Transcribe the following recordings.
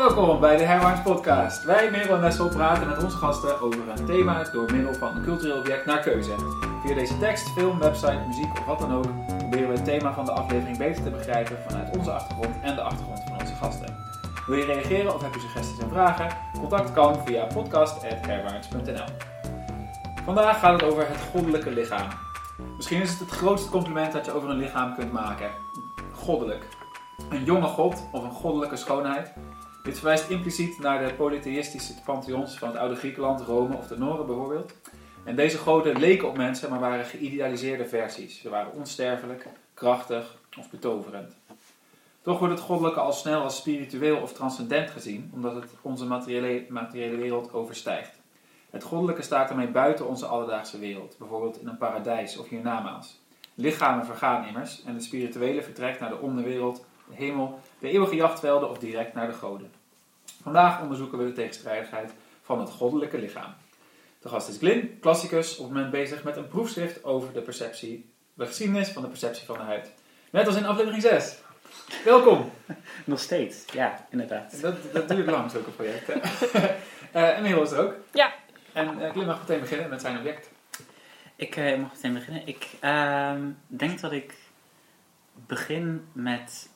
Welkom bij de Herwaarts Podcast. Wij, Merel en Nessel, praten met onze gasten over een thema door middel van een cultureel object naar keuze. Via deze tekst, film, website, muziek of wat dan ook, proberen we het thema van de aflevering beter te begrijpen vanuit onze achtergrond en de achtergrond van onze gasten. Wil je reageren of heb je suggesties en vragen? Contact kan via podcast.herwaarts.nl Vandaag gaat het over het goddelijke lichaam. Misschien is het het grootste compliment dat je over een lichaam kunt maken. Goddelijk. Een jonge god of een goddelijke schoonheid. Dit verwijst impliciet naar de polytheïstische pantheons van het oude Griekenland, Rome of de Noren bijvoorbeeld. En deze goden leken op mensen, maar waren geïdealiseerde versies. Ze waren onsterfelijk, krachtig of betoverend. Toch wordt het goddelijke al snel als spiritueel of transcendent gezien, omdat het onze materiële, materiële wereld overstijgt. Het goddelijke staat daarmee buiten onze alledaagse wereld, bijvoorbeeld in een paradijs of hiernamaals. Lichamen vergaan immers en het spirituele vertrekt naar de onderwereld, de hemel, de eeuwige jachtvelden of direct naar de goden. Vandaag onderzoeken we de tegenstrijdigheid van het goddelijke lichaam. De gast is Glyn, klassicus, op het moment bezig met een proefschrift over de perceptie, de geschiedenis van de perceptie van de huid. Net als in aflevering 6. Welkom! Nog steeds, ja, inderdaad. Dat, dat duurt lang, zulke projecten. uh, en Merel is er ook. Ja. En uh, Glyn mag meteen beginnen met zijn object. Ik uh, mag meteen beginnen. Ik uh, denk dat ik begin met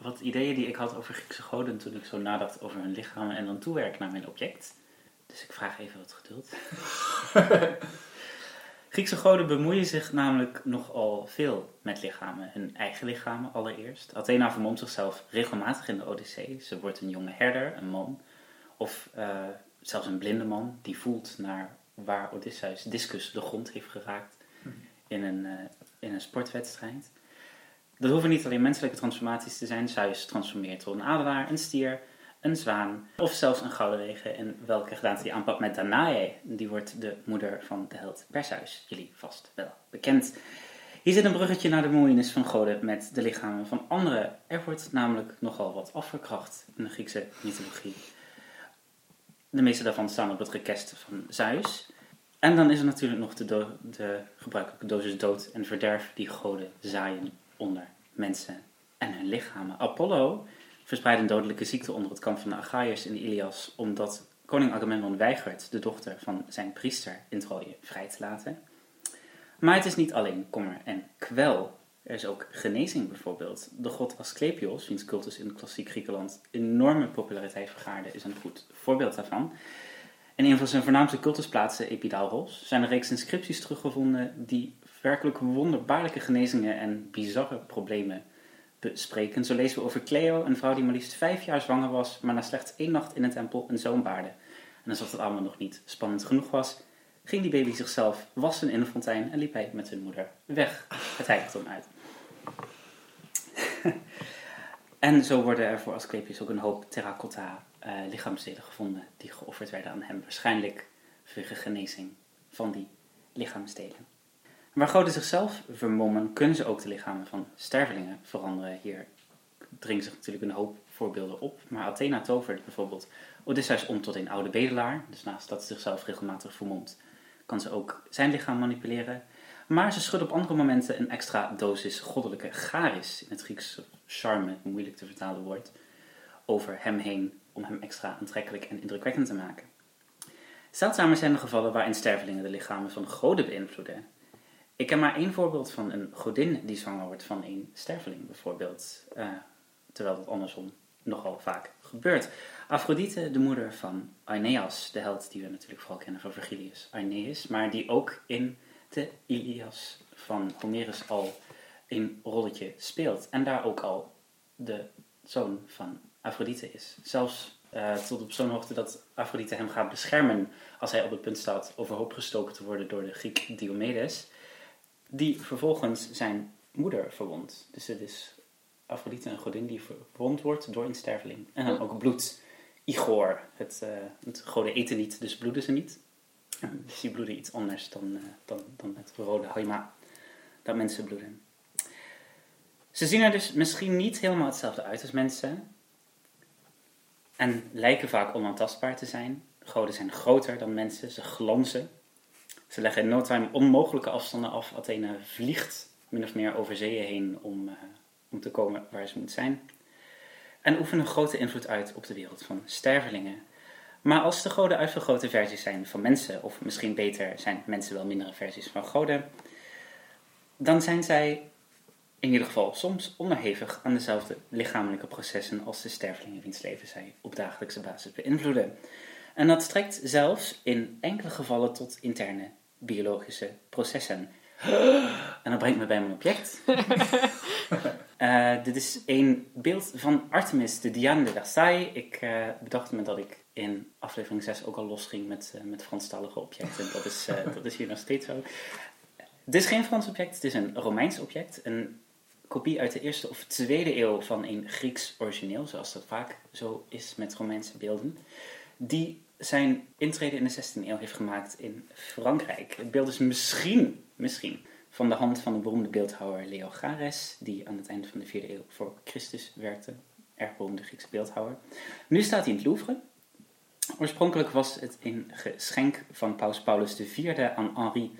wat ideeën die ik had over Griekse goden toen ik zo nadacht over hun lichaam en dan toewerk naar mijn object. Dus ik vraag even wat geduld. Griekse goden bemoeien zich namelijk nogal veel met lichamen. Hun eigen lichamen allereerst. Athena vermomt zichzelf regelmatig in de Odyssee. Ze wordt een jonge herder, een man. Of uh, zelfs een blinde man die voelt naar waar Odysseus discus de grond heeft geraakt in een, uh, in een sportwedstrijd. Dat hoeven niet alleen menselijke transformaties te zijn. Zeus transformeert tot een adelaar, een stier, een zwaan of zelfs een gouden regen. En welke gedaante die aanpakt met Danae, die wordt de moeder van de held Perseus. Jullie vast wel bekend. Hier zit een bruggetje naar de bemoeienis van goden met de lichamen van anderen. Er wordt namelijk nogal wat afgekracht in de Griekse mythologie. De meeste daarvan staan op het rekest van Zeus. En dan is er natuurlijk nog de, do- de gebruikelijke dosis dood en verderf die goden zaaien onder mensen en hun lichamen. Apollo verspreidt een dodelijke ziekte onder het kamp van de Achaiërs in de Ilias, omdat koning Agamemnon weigert de dochter van zijn priester in Troje vrij te laten. Maar het is niet alleen kommer en kwel. Er is ook genezing bijvoorbeeld. De god Asclepios, wiens cultus in klassiek Griekenland enorme populariteit vergaarde, is een goed voorbeeld daarvan. In een van zijn voornaamste cultusplaatsen, Epidauros, zijn er reeks inscripties teruggevonden die werkelijk wonderbaarlijke genezingen en bizarre problemen bespreken. Zo lezen we over Cleo, een vrouw die maar liefst vijf jaar zwanger was, maar na slechts één nacht in een tempel een zoon baarde. En alsof het allemaal nog niet spannend genoeg was, ging die baby zichzelf wassen in een fontein en liep hij met zijn moeder weg het heiligdom uit. en zo worden er voor Asclepius ook een hoop terracotta uh, lichaamsdelen gevonden die geofferd werden aan hem. Waarschijnlijk vanwege genezing van die lichaamsdelen. Waar goden zichzelf vermommen, kunnen ze ook de lichamen van stervelingen veranderen. Hier dringen zich natuurlijk een hoop voorbeelden op. Maar Athena tovert bijvoorbeeld Odysseus om tot een oude bedelaar. Dus naast dat ze zichzelf regelmatig vermomt, kan ze ook zijn lichaam manipuleren. Maar ze schudt op andere momenten een extra dosis goddelijke charis, in het Grieks charme, moeilijk te vertalen woord, over hem heen om hem extra aantrekkelijk en indrukwekkend te maken. Zeldzamer zijn de gevallen waarin stervelingen de lichamen van goden beïnvloeden. Ik ken maar één voorbeeld van een godin die zwanger wordt van een sterveling, bijvoorbeeld. Uh, terwijl dat andersom nogal vaak gebeurt. Afrodite, de moeder van Aeneas, de held die we natuurlijk vooral kennen van Virgilius Aeneas, maar die ook in de Ilias van Homerus al een rolletje speelt. En daar ook al de zoon van Afrodite is. Zelfs uh, tot op zo'n hoogte dat Afrodite hem gaat beschermen als hij op het punt staat overhoop gestoken te worden door de Griek Diomedes die vervolgens zijn moeder verwondt. Dus het is Afrodite, een godin die verwond wordt door een sterveling. En dan ook bloed. Igor, het, uh, het goden eten niet, dus bloeden ze niet. Dus die bloeden iets anders dan, uh, dan, dan het rode haima dat mensen bloeden. Ze zien er dus misschien niet helemaal hetzelfde uit als mensen. En lijken vaak onaantastbaar te zijn. Goden zijn groter dan mensen, ze glanzen. Ze leggen in no time onmogelijke afstanden af. Athene vliegt min of meer over zeeën heen om, uh, om te komen waar ze moet zijn. en oefenen grote invloed uit op de wereld van stervelingen. Maar als de goden uitvergrote versies zijn van mensen, of misschien beter zijn mensen wel mindere versies van goden, dan zijn zij in ieder geval soms onderhevig aan dezelfde lichamelijke processen als de stervelingen wiens leven zij op dagelijkse basis beïnvloeden. En dat strekt zelfs in enkele gevallen tot interne biologische processen. En dat brengt me bij mijn object. Eh, dit is een beeld van Artemis, de Diane de Versailles. Ik uh, bedacht me dat ik in aflevering 6 ook al losging met, uh, met Franstalige objecten. Dat is, dat is hier nog steeds zo. Het is geen Frans object, het is een Romeins object. Een kopie uit de eerste of tweede eeuw van een Grieks origineel, zoals dat vaak zo is met Romeinse beelden. Die zijn intrede in de 16e eeuw heeft gemaakt in Frankrijk. Het beeld is misschien, misschien van de hand van de beroemde beeldhouwer Leo Gares, die aan het eind van de 4e eeuw voor Christus werkte. Erg beroemde Griekse beeldhouwer. Nu staat hij in het Louvre. Oorspronkelijk was het een geschenk van paus Paulus IV aan Henri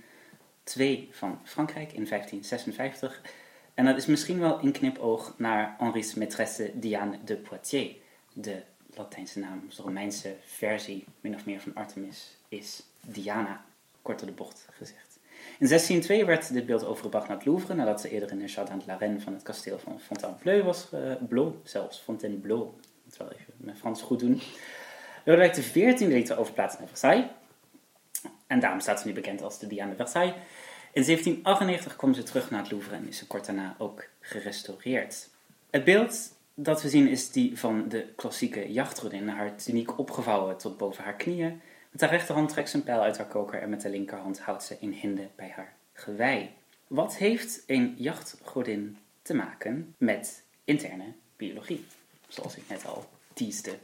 II van Frankrijk in 1556. En dat is misschien wel een knipoog naar Henri's maîtresse Diane de Poitiers, de Latijnse naam, de Romeinse versie, min of meer van Artemis, is Diana, kort door de bocht gezegd. In 1602 werd dit beeld overgebracht naar het Louvre, nadat ze eerder in de Jardin de la Reine van het kasteel van Fontainebleau was, Bleu zelfs, Fontainebleau, ik wel even mijn Frans goed doen. Lodewijk de 14e liet ze overplaatsen naar Versailles, en daarom staat ze nu bekend als de Diana de Versailles. In 1798 kwam ze terug naar het Louvre en is ze kort daarna ook gerestaureerd. Het beeld dat we zien is die van de klassieke jachtgodin. Haar tuniek opgevouwen tot boven haar knieën. Met haar rechterhand trekt ze een pijl uit haar koker en met de linkerhand houdt ze een hinde bij haar gewei. Wat heeft een jachtgodin te maken met interne biologie? Zoals ik net al teasde.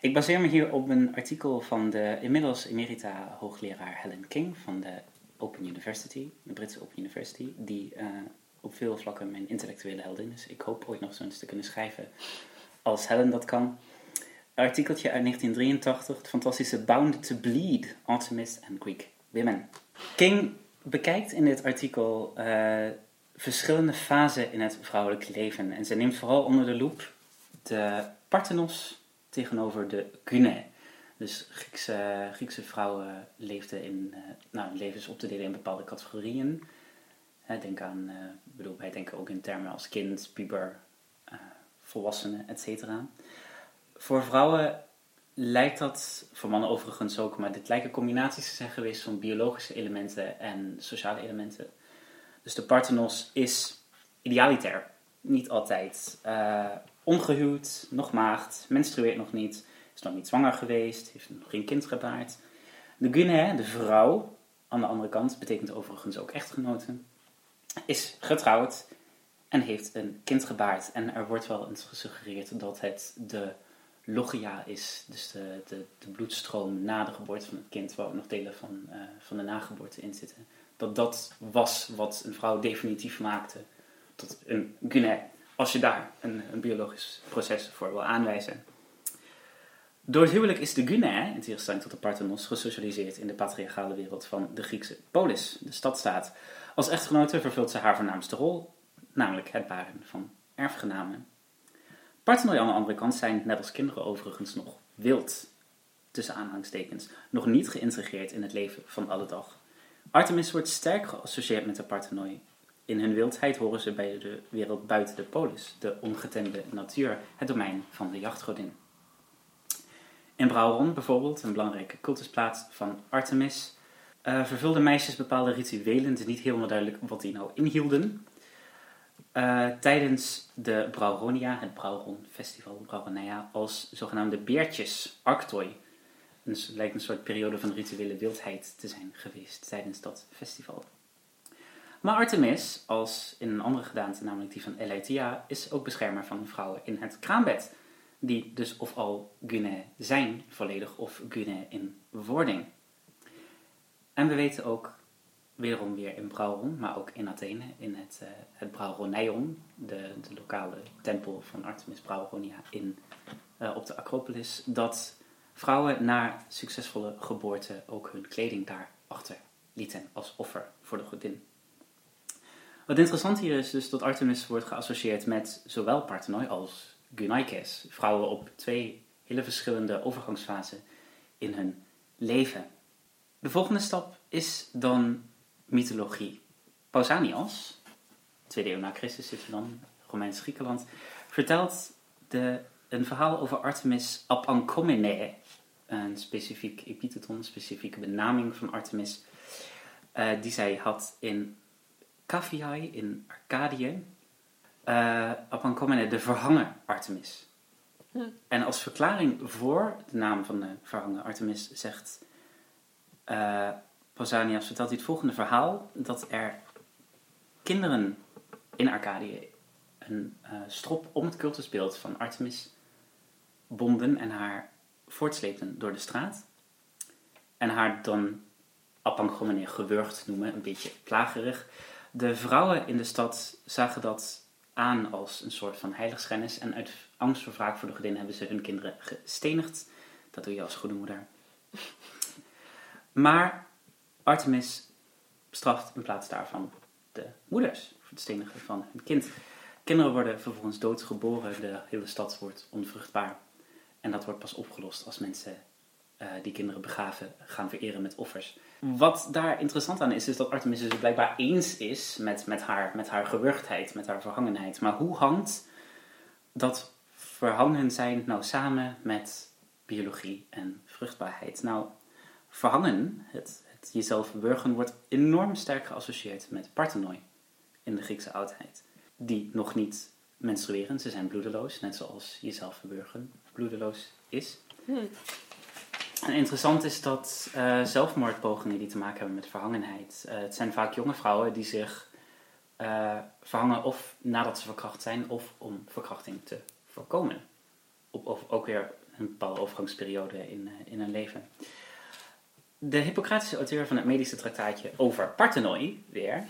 Ik baseer me hier op een artikel van de inmiddels emerita hoogleraar Helen King van de Open University, de Britse Open University, die uh, op veel vlakken mijn intellectuele heldin is. Ik hoop ooit nog zoiets te kunnen schrijven als Helen dat kan. Artikeltje uit 1983, het fantastische Bound to Bleed, Artemis and Greek Women. King bekijkt in dit artikel uh, verschillende fasen in het vrouwelijk leven. En ze neemt vooral onder de loep de Parthenos tegenover de Gune. Dus Griekse, Griekse vrouwen leefden in, uh, nou, levens op te delen in bepaalde categorieën denk aan, uh, bedoel, wij denken ook in termen als kind, puber, uh, volwassenen, etc. Voor vrouwen lijkt dat, voor mannen overigens ook, maar dit lijken combinaties te zijn geweest van biologische elementen en sociale elementen. Dus de Parthenos is idealitair, niet altijd. Uh, ongehuwd, nog maagd, menstrueert nog niet, is nog niet zwanger geweest, heeft nog geen kind gebaard. De Gune, de vrouw, aan de andere kant, betekent overigens ook echtgenoten is getrouwd en heeft een kind gebaard. En er wordt wel eens gesuggereerd dat het de logia is, dus de, de, de bloedstroom na de geboorte van het kind, waar ook nog delen van, uh, van de nageboorte in zitten. Dat dat was wat een vrouw definitief maakte tot een gune, als je daar een, een biologisch proces voor wil aanwijzen. Door het huwelijk is de Gune, in tegenstelling tot de Parthenos, gesocialiseerd in de patriarchale wereld van de Griekse polis, de stadstaat. Als echtgenote vervult ze haar voornaamste rol, namelijk het baren van erfgenamen. Parthenoi aan de andere kant zijn, net als kinderen overigens, nog wild, tussen aanhangstekens, nog niet geïntegreerd in het leven van alle dag. Artemis wordt sterk geassocieerd met de Parthenoi. In hun wildheid horen ze bij de wereld buiten de polis, de ongetemde natuur, het domein van de jachtgodin. In Brauron bijvoorbeeld, een belangrijke cultusplaats van Artemis, uh, vervulden meisjes bepaalde rituelen. Het is niet helemaal duidelijk wat die nou inhielden. Uh, tijdens de Brauronia, het Brauron Festival, Brauronia, als zogenaamde beertjes, Arctoi. Dus het lijkt een soort periode van rituele wildheid te zijn geweest tijdens dat festival. Maar Artemis, als in een andere gedaante, namelijk die van Elaithia, is ook beschermer van vrouwen in het kraambed. Die dus of al Gune zijn, volledig, of Gune in wording. En we weten ook, wederom weer in Brauron, maar ook in Athene, in het, uh, het Brauronion, de, de lokale tempel van Artemis Brauronia in, uh, op de Acropolis, dat vrouwen na succesvolle geboorte ook hun kleding daar achter lieten als offer voor de godin. Wat interessant hier is dus dat Artemis wordt geassocieerd met zowel Parthenoi als Gunaikes. Vrouwen op twee hele verschillende overgangsfasen in hun leven. De volgende stap is dan mythologie. Pausanias, tweede eeuw na Christus zitten dan, Romeins Griekenland, vertelt de, een verhaal over Artemis ab Ankomene, een specifiek epitheton, een specifieke benaming van Artemis, uh, die zij had in Caphiai in Arcadië. Uh, ab Ankomene, de verhangen Artemis. Hm. En als verklaring voor de naam van de verhangen Artemis zegt uh, Pausanias vertelt hij het volgende verhaal: dat er kinderen in Arcadië een uh, strop om het cultusbeeld van Artemis bonden en haar voortsleepten door de straat. En haar dan Apangomene gewurgd noemen, een beetje plagerig. De vrouwen in de stad zagen dat aan als een soort van heiligschennis. En uit angst voor wraak voor de godin hebben ze hun kinderen gestenigd. Dat doe je als goede moeder. Maar Artemis straft in plaats daarvan de moeders voor het stenigen van hun kind. Kinderen worden vervolgens doodgeboren, de hele stad wordt onvruchtbaar. En dat wordt pas opgelost als mensen uh, die kinderen begraven gaan vereren met offers. Wat daar interessant aan is, is dat Artemis dus blijkbaar eens is met, met, haar, met haar gewurgdheid, met haar verhangenheid. Maar hoe hangt dat verhangen zijn nou samen met biologie en vruchtbaarheid? Nou, verhangen, het, het jezelf wurgen, wordt enorm sterk geassocieerd met parthenoi in de Griekse oudheid. Die nog niet menstrueren, ze zijn bloedeloos, net zoals jezelf wurgen bloedeloos is. Hmm. En interessant is dat uh, zelfmoordpogingen die te maken hebben met verhangenheid, uh, het zijn vaak jonge vrouwen die zich uh, verhangen of nadat ze verkracht zijn of om verkrachting te voorkomen. Op, of ook weer een bepaalde overgangsperiode in, in hun leven. De Hippocratische auteur van het medische traktaatje over parthenoi, weer,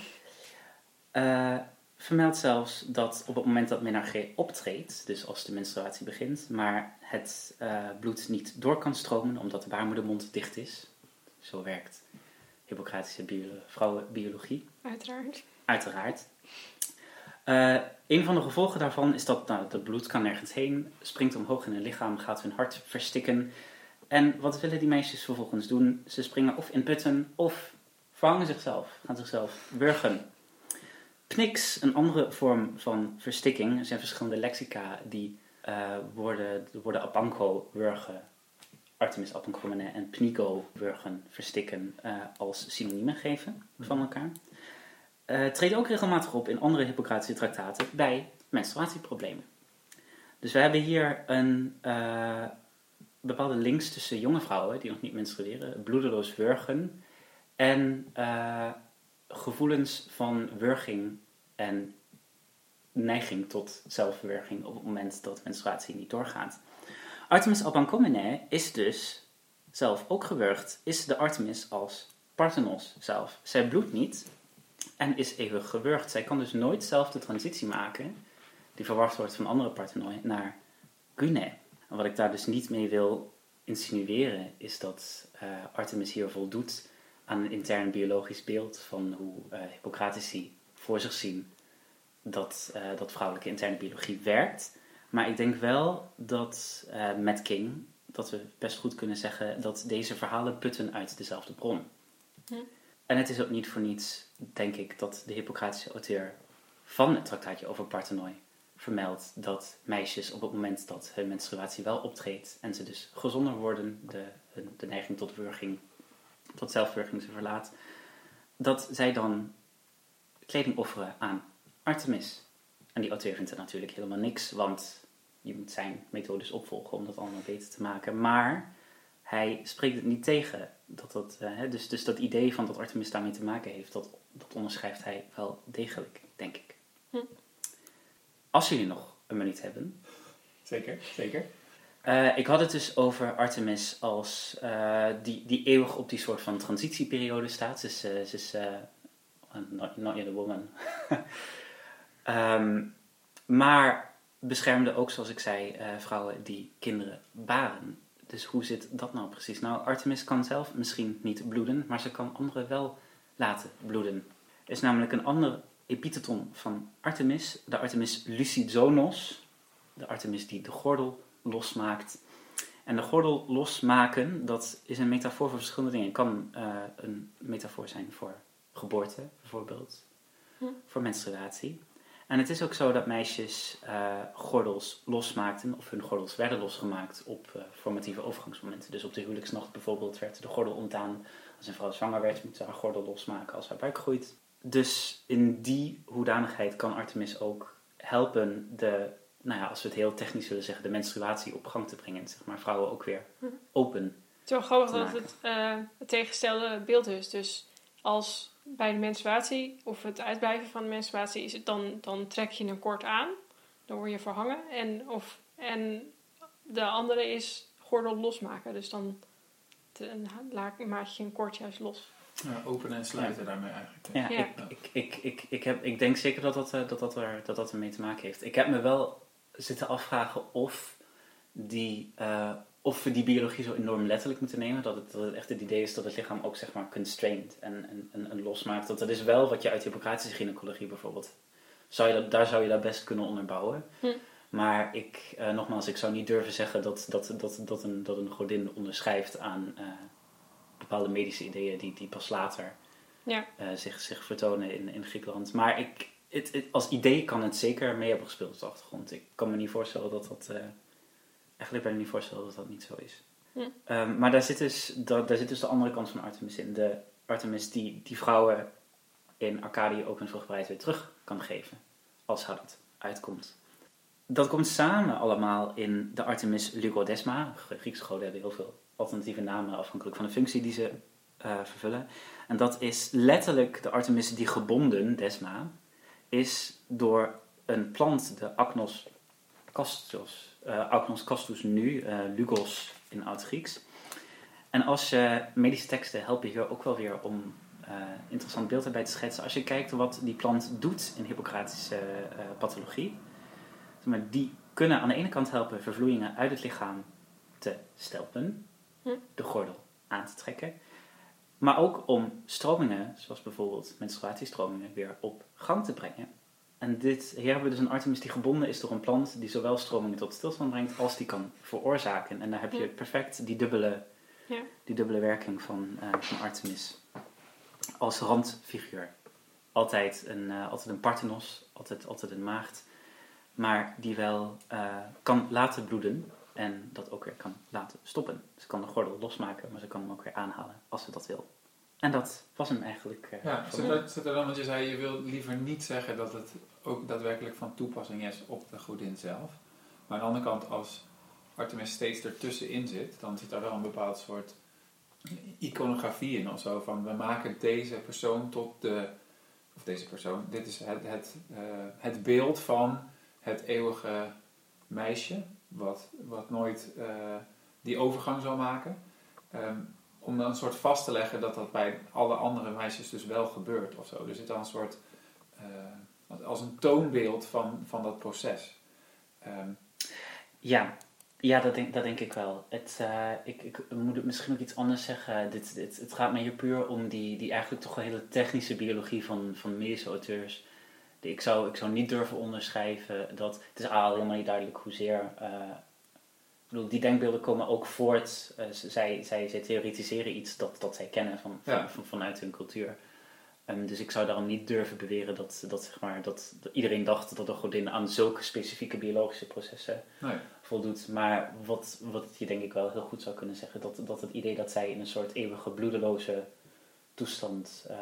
vermeldt zelfs dat op het moment dat menarche optreedt, dus als de menstruatie begint, maar het uh, bloed niet door kan stromen omdat de baarmoedermond dicht is. Zo werkt Hippocratische bio vrouwenbiologie. Uiteraard. Uiteraard. Uh, een van de gevolgen daarvan is dat nou, het bloed kan nergens heen, springt omhoog in het lichaam, gaat hun hart verstikken. En wat willen die meisjes vervolgens doen? Ze springen of in putten of verhangen zichzelf, gaan zichzelf wurgen. Pnix, een andere vorm van verstikking. Er zijn verschillende lexica die uh, woorden, de apanko, wurgen, Artemis apankomene en pnico, wurgen, verstikken, uh, als synoniemen geven van elkaar. Uh, treedt ook regelmatig op in andere Hippocratische traktaten bij menstruatieproblemen. Dus we hebben hier een bepaalde links tussen jonge vrouwen die nog niet menstrueren, bloedeloos wurgen en gevoelens van wurging en neiging tot zelfverwerging op het moment dat menstruatie niet doorgaat. Artemis Albankomene is dus zelf ook gewurgd, is de Artemis als Parthenos zelf. Zij bloedt niet en is eeuwig gewurgd. Zij kan dus nooit zelf de transitie maken, die verwacht wordt van andere Parthenoi, naar Gune. En wat ik daar dus niet mee wil insinueren, is dat uh, Artemis hier voldoet aan een intern biologisch beeld van hoe uh, Hippocratici voor zich zien dat, uh, dat vrouwelijke interne biologie werkt. Maar ik denk wel dat met King, dat we best goed kunnen zeggen dat deze verhalen putten uit dezelfde bron. Hm. En het is ook niet voor niets, denk ik, dat de Hippocratische auteur van het traktaatje over Parthenoi vermeldt dat meisjes op het moment dat hun menstruatie wel optreedt en ze dus gezonder worden, de, de neiging tot wurging, tot zelfwurging ze verlaat, dat zij dan kleding offeren aan Artemis. En die auteur vindt er natuurlijk helemaal niks, want je moet zijn methodes opvolgen om dat allemaal beter te maken. Maar hij spreekt het niet tegen. Dat dat, uh, dus, dus dat idee van dat Artemis daarmee te maken heeft, dat, dat onderschrijft hij wel degelijk, denk ik. Hm. Als jullie nog een minuut hebben. Zeker, zeker. Uh, ik had het dus over Artemis als uh, die, die eeuwig op die soort van transitieperiode staat. Ze is, ze is not, not yet a woman. Um, maar beschermde ook, zoals ik zei, vrouwen die kinderen baren. Dus hoe zit dat nou precies? Nou, Artemis kan zelf misschien niet bloeden, maar ze kan anderen wel laten bloeden. Er is namelijk een ander epitheton van Artemis, de Artemis Lucidonos. de Artemis die de gordel losmaakt. En de gordel losmaken, dat is een metafoor voor verschillende dingen. Het kan eh, een metafoor zijn voor geboorte, bijvoorbeeld. Hm. Voor menstruatie. En het is ook zo dat meisjes eh, gordels losmaakten, of hun gordels werden losgemaakt op eh, formatieve overgangsmomenten. Dus op de huwelijksnacht bijvoorbeeld werd de gordel ontdaan. Als een vrouw zwanger werd, moet ze haar gordel losmaken als haar buik groeit. Dus in die hoedanigheid kan Artemis ook helpen de, nou ja, als we het heel technisch willen zeggen, de menstruatie op gang te brengen. Zeg maar vrouwen ook weer Hm. open. Het is wel grappig dat het eh, het tegengestelde beeld is. Dus als bij de menstruatie of het uitblijven van de menstruatie is het dan, dan trek je een kort aan. Dan word je verhangen. En, of, en de andere is gordel losmaken. Dus dan te, laat, maak je een kort juist los. Ja, openen en sluiten daarmee eigenlijk. Ja, Ja. Ik, ik, ik, ik, ik, heb, ik denk zeker dat dat, eh, dat, dat, er, dat dat ermee te maken heeft. Ik heb me wel zitten afvragen of, die, eh, of we die biologie zo enorm letterlijk moeten nemen. Dat het, dat het echt het idee is dat het lichaam ook zeg maar constrained en, en, en, losmaakt. Dat dat is wel wat je uit Hippocratische gynaecologie bijvoorbeeld... Zou je dat, daar zou je dat best kunnen onderbouwen. Hm. Maar ik, eh, nogmaals, ik zou niet durven zeggen dat, dat, dat, dat, een, dat een godin onderschrijft aan eh, bepaalde medische ideeën die, die pas later Ja. eh, zich, zich vertonen in, in Griekenland. Maar ik, het, het- als idee kan het zeker mee hebben gespeeld op de achtergrond. Ik kan me niet voorstellen dat dat... eh eigenlijk kan ik niet voorstellen dat dat niet zo is. Hm. Ehm, maar daar zit, dus, da- daar zit dus de andere kant van Artemis in. De Artemis die, die vrouwen in Arcadië ook hun vruchtbaarheid weer terug kan geven. Als haar dat uitkomt. Dat komt samen allemaal in de Artemis Lygodesma. Griekse goden hebben heel veel alternatieve namen afhankelijk van de functie die ze eh, vervullen. En dat is letterlijk de Artemis die gebonden, Desma, is door een plant, de Acnos castus, eh Acnos castus nu, eh, Lugos in Oud-Grieks. En als je medische teksten helpen hier ook wel weer om eh interessant beeld erbij te schetsen. Als je kijkt wat die plant doet in Hippocratische pathologie, maar, die kunnen aan de ene kant helpen vervloeien uit het lichaam te stelpen. De gordel aan te trekken. Maar ook om stromingen, zoals bijvoorbeeld menstruatiestromingen, weer op gang te brengen. En dit, hier hebben we dus een Artemis die gebonden is door een plant die zowel stromingen tot stilstand brengt als die kan veroorzaken. En daar heb je perfect die dubbele, Ja. die dubbele werking van, eh, van Artemis. Als randfiguur. Altijd een, eh, altijd een parthenos, altijd, altijd een maagd. Maar die wel eh, kan laten bloeden en dat ook weer kan laten stoppen. Ze kan de gordel losmaken, maar ze kan hem ook weer aanhalen als ze dat wil. En dat was hem eigenlijk. eh, Ja, zit er, zit er dan, want je zei, je wil liever niet zeggen dat het ook daadwerkelijk van toepassing is op de godin zelf. Maar aan de andere kant, als Artemis steeds ertussenin zit, dan zit daar wel een bepaald soort iconografie in of zo. Van we maken deze persoon tot de, of deze persoon, dit is het, het, eh, het beeld van het eeuwige meisje, wat, wat nooit eh, die overgang zal maken. Ehm, om dan een soort vast te leggen dat dat bij alle andere meisjes dus wel gebeurt of zo. Er zit dan een soort, eh, als een toonbeeld van, van dat proces. Ehm, Ja, ja dat, denk, dat denk ik wel. Het, eh, ik, ik moet het misschien ook iets anders zeggen. Dit, het gaat mij hier puur om die, die eigenlijk toch wel hele technische biologie van, van medische auteurs. Ik, zou, ik zou niet durven onderschrijven dat. Het is al helemaal niet duidelijk hoezeer. eh ik bedoel, die denkbeelden komen ook voort. eh, zij, zij, zij theoretiseren iets dat, dat zij kennen van, van, Ja. van- vanuit hun cultuur. Ehm, dus ik zou daarom niet durven beweren dat, dat, zeg maar, dat, dat iedereen dacht dat de godin aan zulke specifieke biologische processen nee. voldoet. Maar wat, wat je denk ik wel heel goed zou kunnen zeggen, dat, dat het idee dat zij in een soort eeuwige bloedeloze toestand, eh,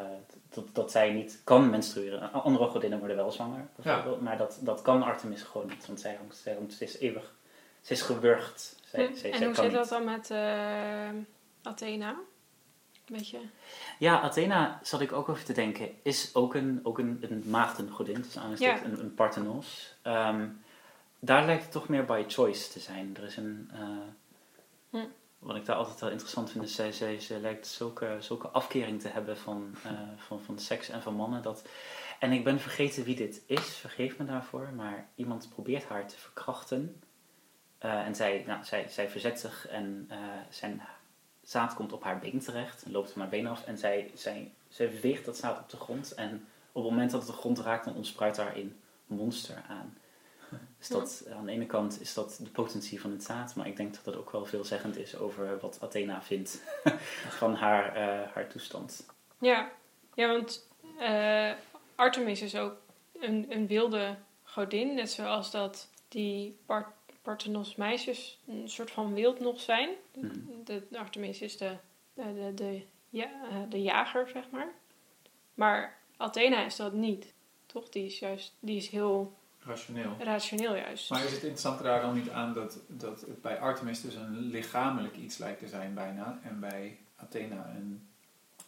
dat, dat zij niet kan menstrueren. Andere godinnen worden wel zwanger, bijvoorbeeld, maar dat, dat kan Artemis gewoon niet, want zij hangt, zij hangt ze is eeuwig, ze is gewurgd. Zij, Hm. zij, en zij hoe kan zit dat dan met eh, Athena? Weet je? Ja, Athena zat ik ook over te denken, is ook een, ook een, een maagdengodin, dus aan Ja. een, een parthenos. Ehm, daar lijkt het toch meer by choice te zijn. Er is een, eh. Wat ik daar altijd wel interessant vind, is zij, zij, zij lijkt zulke, zulke afkering te hebben van, eh, van, van seks en van mannen. Dat, en ik ben vergeten wie dit is, vergeef me daarvoor, maar iemand probeert haar te verkrachten. Eh, en zij, nou, zij, zij verzet zich en eh, zijn zaad komt op haar been terecht, en loopt van haar been af en zij, zij, zij veegt dat zaad op de grond. En op het moment dat het de grond raakt, dan ontspruit daar een monster aan. Dus dat, aan de ene kant is dat de potentie van het zaad, maar ik denk dat dat ook wel veelzeggend is over wat Athena vindt van haar, eh, haar toestand. Ja, ja want eh, Artemis is ook een, een wilde godin, net zoals dat die Par Parthenos meisjes een soort van wild nog zijn. Mhm. De, Artemis is de, de, de, de, ja, eh, de jager, zeg maar. Maar Athena is dat niet, toch? Die is juist, die is heel Rationeel. rationeel juist. Maar is het interessante daar dan niet aan dat, dat het bij Artemis dus een lichamelijk iets lijkt te zijn bijna. En bij Athena een,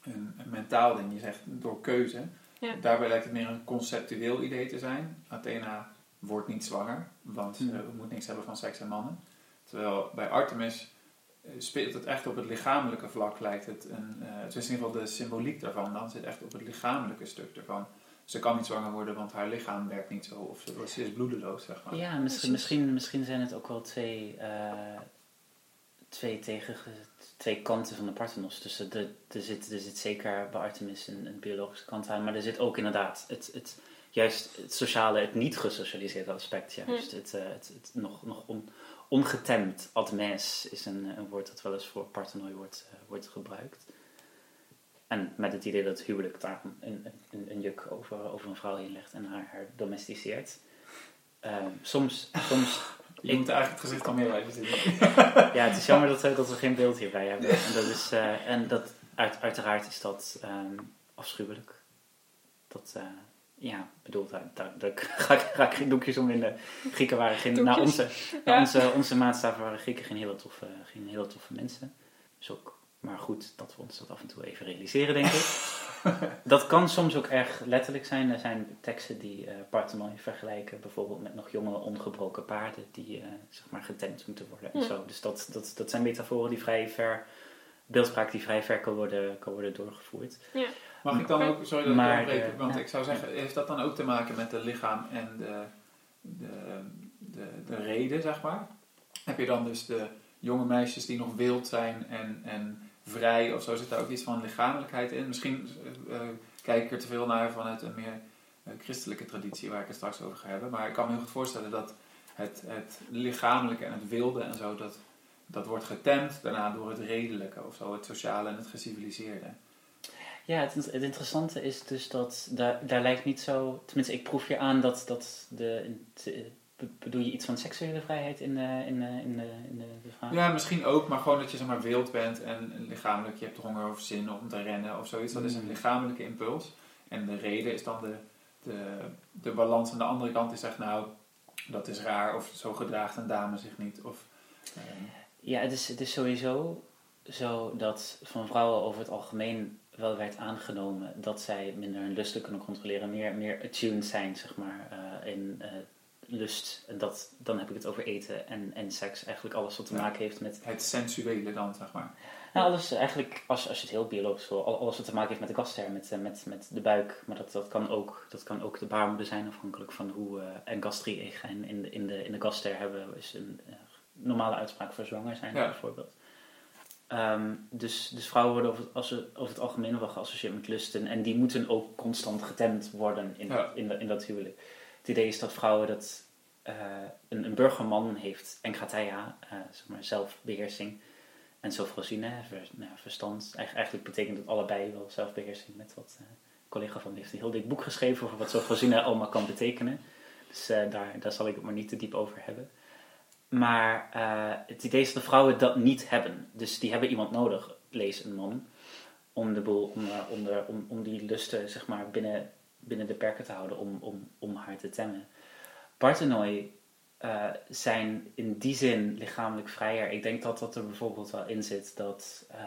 een, een mentaal ding. Je zegt door keuze. Ja. Daarbij lijkt het meer een conceptueel idee te zijn. Athena wordt niet zwanger, want ze Hmm. moet niks hebben van seks en mannen. Terwijl bij Artemis eh, speelt het echt op het lichamelijke vlak, lijkt het een, eh, het is in ieder geval de symboliek daarvan, dan zit echt op het lichamelijke stuk ervan. Ze kan niet zwanger worden, want haar lichaam werkt niet zo, of ze, ze is bloedeloos, zeg maar. Ja, misschien, misschien, misschien zijn het ook wel twee, eh, twee, tegen, twee kanten van de Parthenos. Dus er, zit, er zit zeker bij Artemis een, een biologische kant aan, maar er zit ook inderdaad het, het, juist het sociale, het niet gesocialiseerde aspect. Juist het, eh, het, het nog, nog on, ongetemd. Admes is een, een woord dat wel eens voor Parthenoi wordt, eh, wordt gebruikt. En met het idee dat het huwelijk daar een, een, een juk over, over een vrouw heen legt en haar, haar domesticeert. Ehm, soms, soms Je moet eigenlijk het gezicht al meer wijzen zitten. ja, het is jammer dat we, dat we geen beeld hierbij hebben. En dat, is, eh, en dat uit, uiteraard is dat ehm, afschuwelijk. Dat, eh, ja, bedoel, daar, daar, daar ga ik, ga ik geen doekjes om in de Grieken waren geen, naar onze, onze, onze maatstaven waren Grieken geen hele toffe, geen hele toffe mensen. Dus ook, maar goed dat we ons dat af en toe even realiseren, denk ik. dat kan soms ook erg letterlijk zijn. Er zijn teksten die eh Parthenon vergelijken, bijvoorbeeld met nog jonge ongebroken paarden die eh, zeg maar getemd moeten worden en Ja. zo. Dus dat, dat, dat zijn metaforen die vrij ver, beeldspraak die vrij ver kan worden, kan worden doorgevoerd. Mag ik dan ook, sorry dat Maar, ik eh, want ja. ik zou zeggen, heeft dat dan ook te maken met het lichaam en de, de, de, de reden, zeg maar? Heb je dan dus de jonge meisjes die nog wild zijn en, en vrij of zo, zit daar ook iets van lichamelijkheid in? Misschien eh, eh, kijk ik er te veel naar vanuit een meer eh, christelijke traditie waar ik het straks over ga hebben, maar ik kan me heel goed voorstellen dat het, het lichamelijke en het wilde en zo, dat, dat wordt getemd daarna door het redelijke of zo, het sociale en het geciviliseerde. Ja, het, interessante is dus dat daar, daar lijkt niet zo. Tenminste, ik proef hier aan dat, dat de. de- bedoel je iets van seksuele vrijheid in de, in de, in de, in de, vraag? Ja, misschien ook, maar gewoon dat je zeg maar wild bent en lichamelijk, je hebt honger of zin om te rennen of zoiets. Dat is een Mm. lichamelijke impuls. En de reden is dan de, de, de balans aan de andere kant die zegt, nou, dat is raar of zo gedraagt een dame zich niet. Of, ehm, Ja, het is, het is sowieso zo dat van vrouwen over het algemeen wel werd aangenomen dat zij minder hun lusten kunnen controleren, meer, meer attuned zijn, zeg maar, eh, in eh, lust. En dat, dan heb ik het over eten en, en seks, eigenlijk alles wat te Ja. maken heeft met het sensuele dan, zeg maar. Nou, alles eigenlijk, als, als je het heel biologisch wil, al- alles wat te maken heeft met de gaster, met, eh, met, met de buik. Maar dat, dat, kan ook, dat kan ook de baarmoeder zijn, afhankelijk van hoe. eh en gastrie-egen in de, in, de, in de gaster hebben, is een eh, normale uitspraak voor zwanger zijn, Ja. bijvoorbeeld. Ehm, dus, dus vrouwen worden over, het- als over het algemeen wel geassocieerd met lusten. En die moeten ook constant getemd worden in, Ja. in, de- in dat huwelijk. Het idee is dat vrouwen dat. eh, een, een burgerman heeft enkrateia, eh zeg maar zelfbeheersing. En sofrosine, ver, nou, verstand. Eigen- Eigenlijk betekent het allebei wel zelfbeheersing. Met wat eh, een collega van me heeft een heel dik boek geschreven over wat sofrosine allemaal kan betekenen. Dus daar, daar zal ik het maar niet te diep over hebben. Maar het idee is dat vrouwen dat niet hebben. Dus die hebben iemand nodig, lees een man, om, de boel, om, om, om, om die lusten zeg maar, binnen, binnen de perken te houden, om, om, om haar te temmen. Parthenoi eh, zijn in die zin lichamelijk vrijer. Ik denk dat dat er bijvoorbeeld wel in zit dat. eh,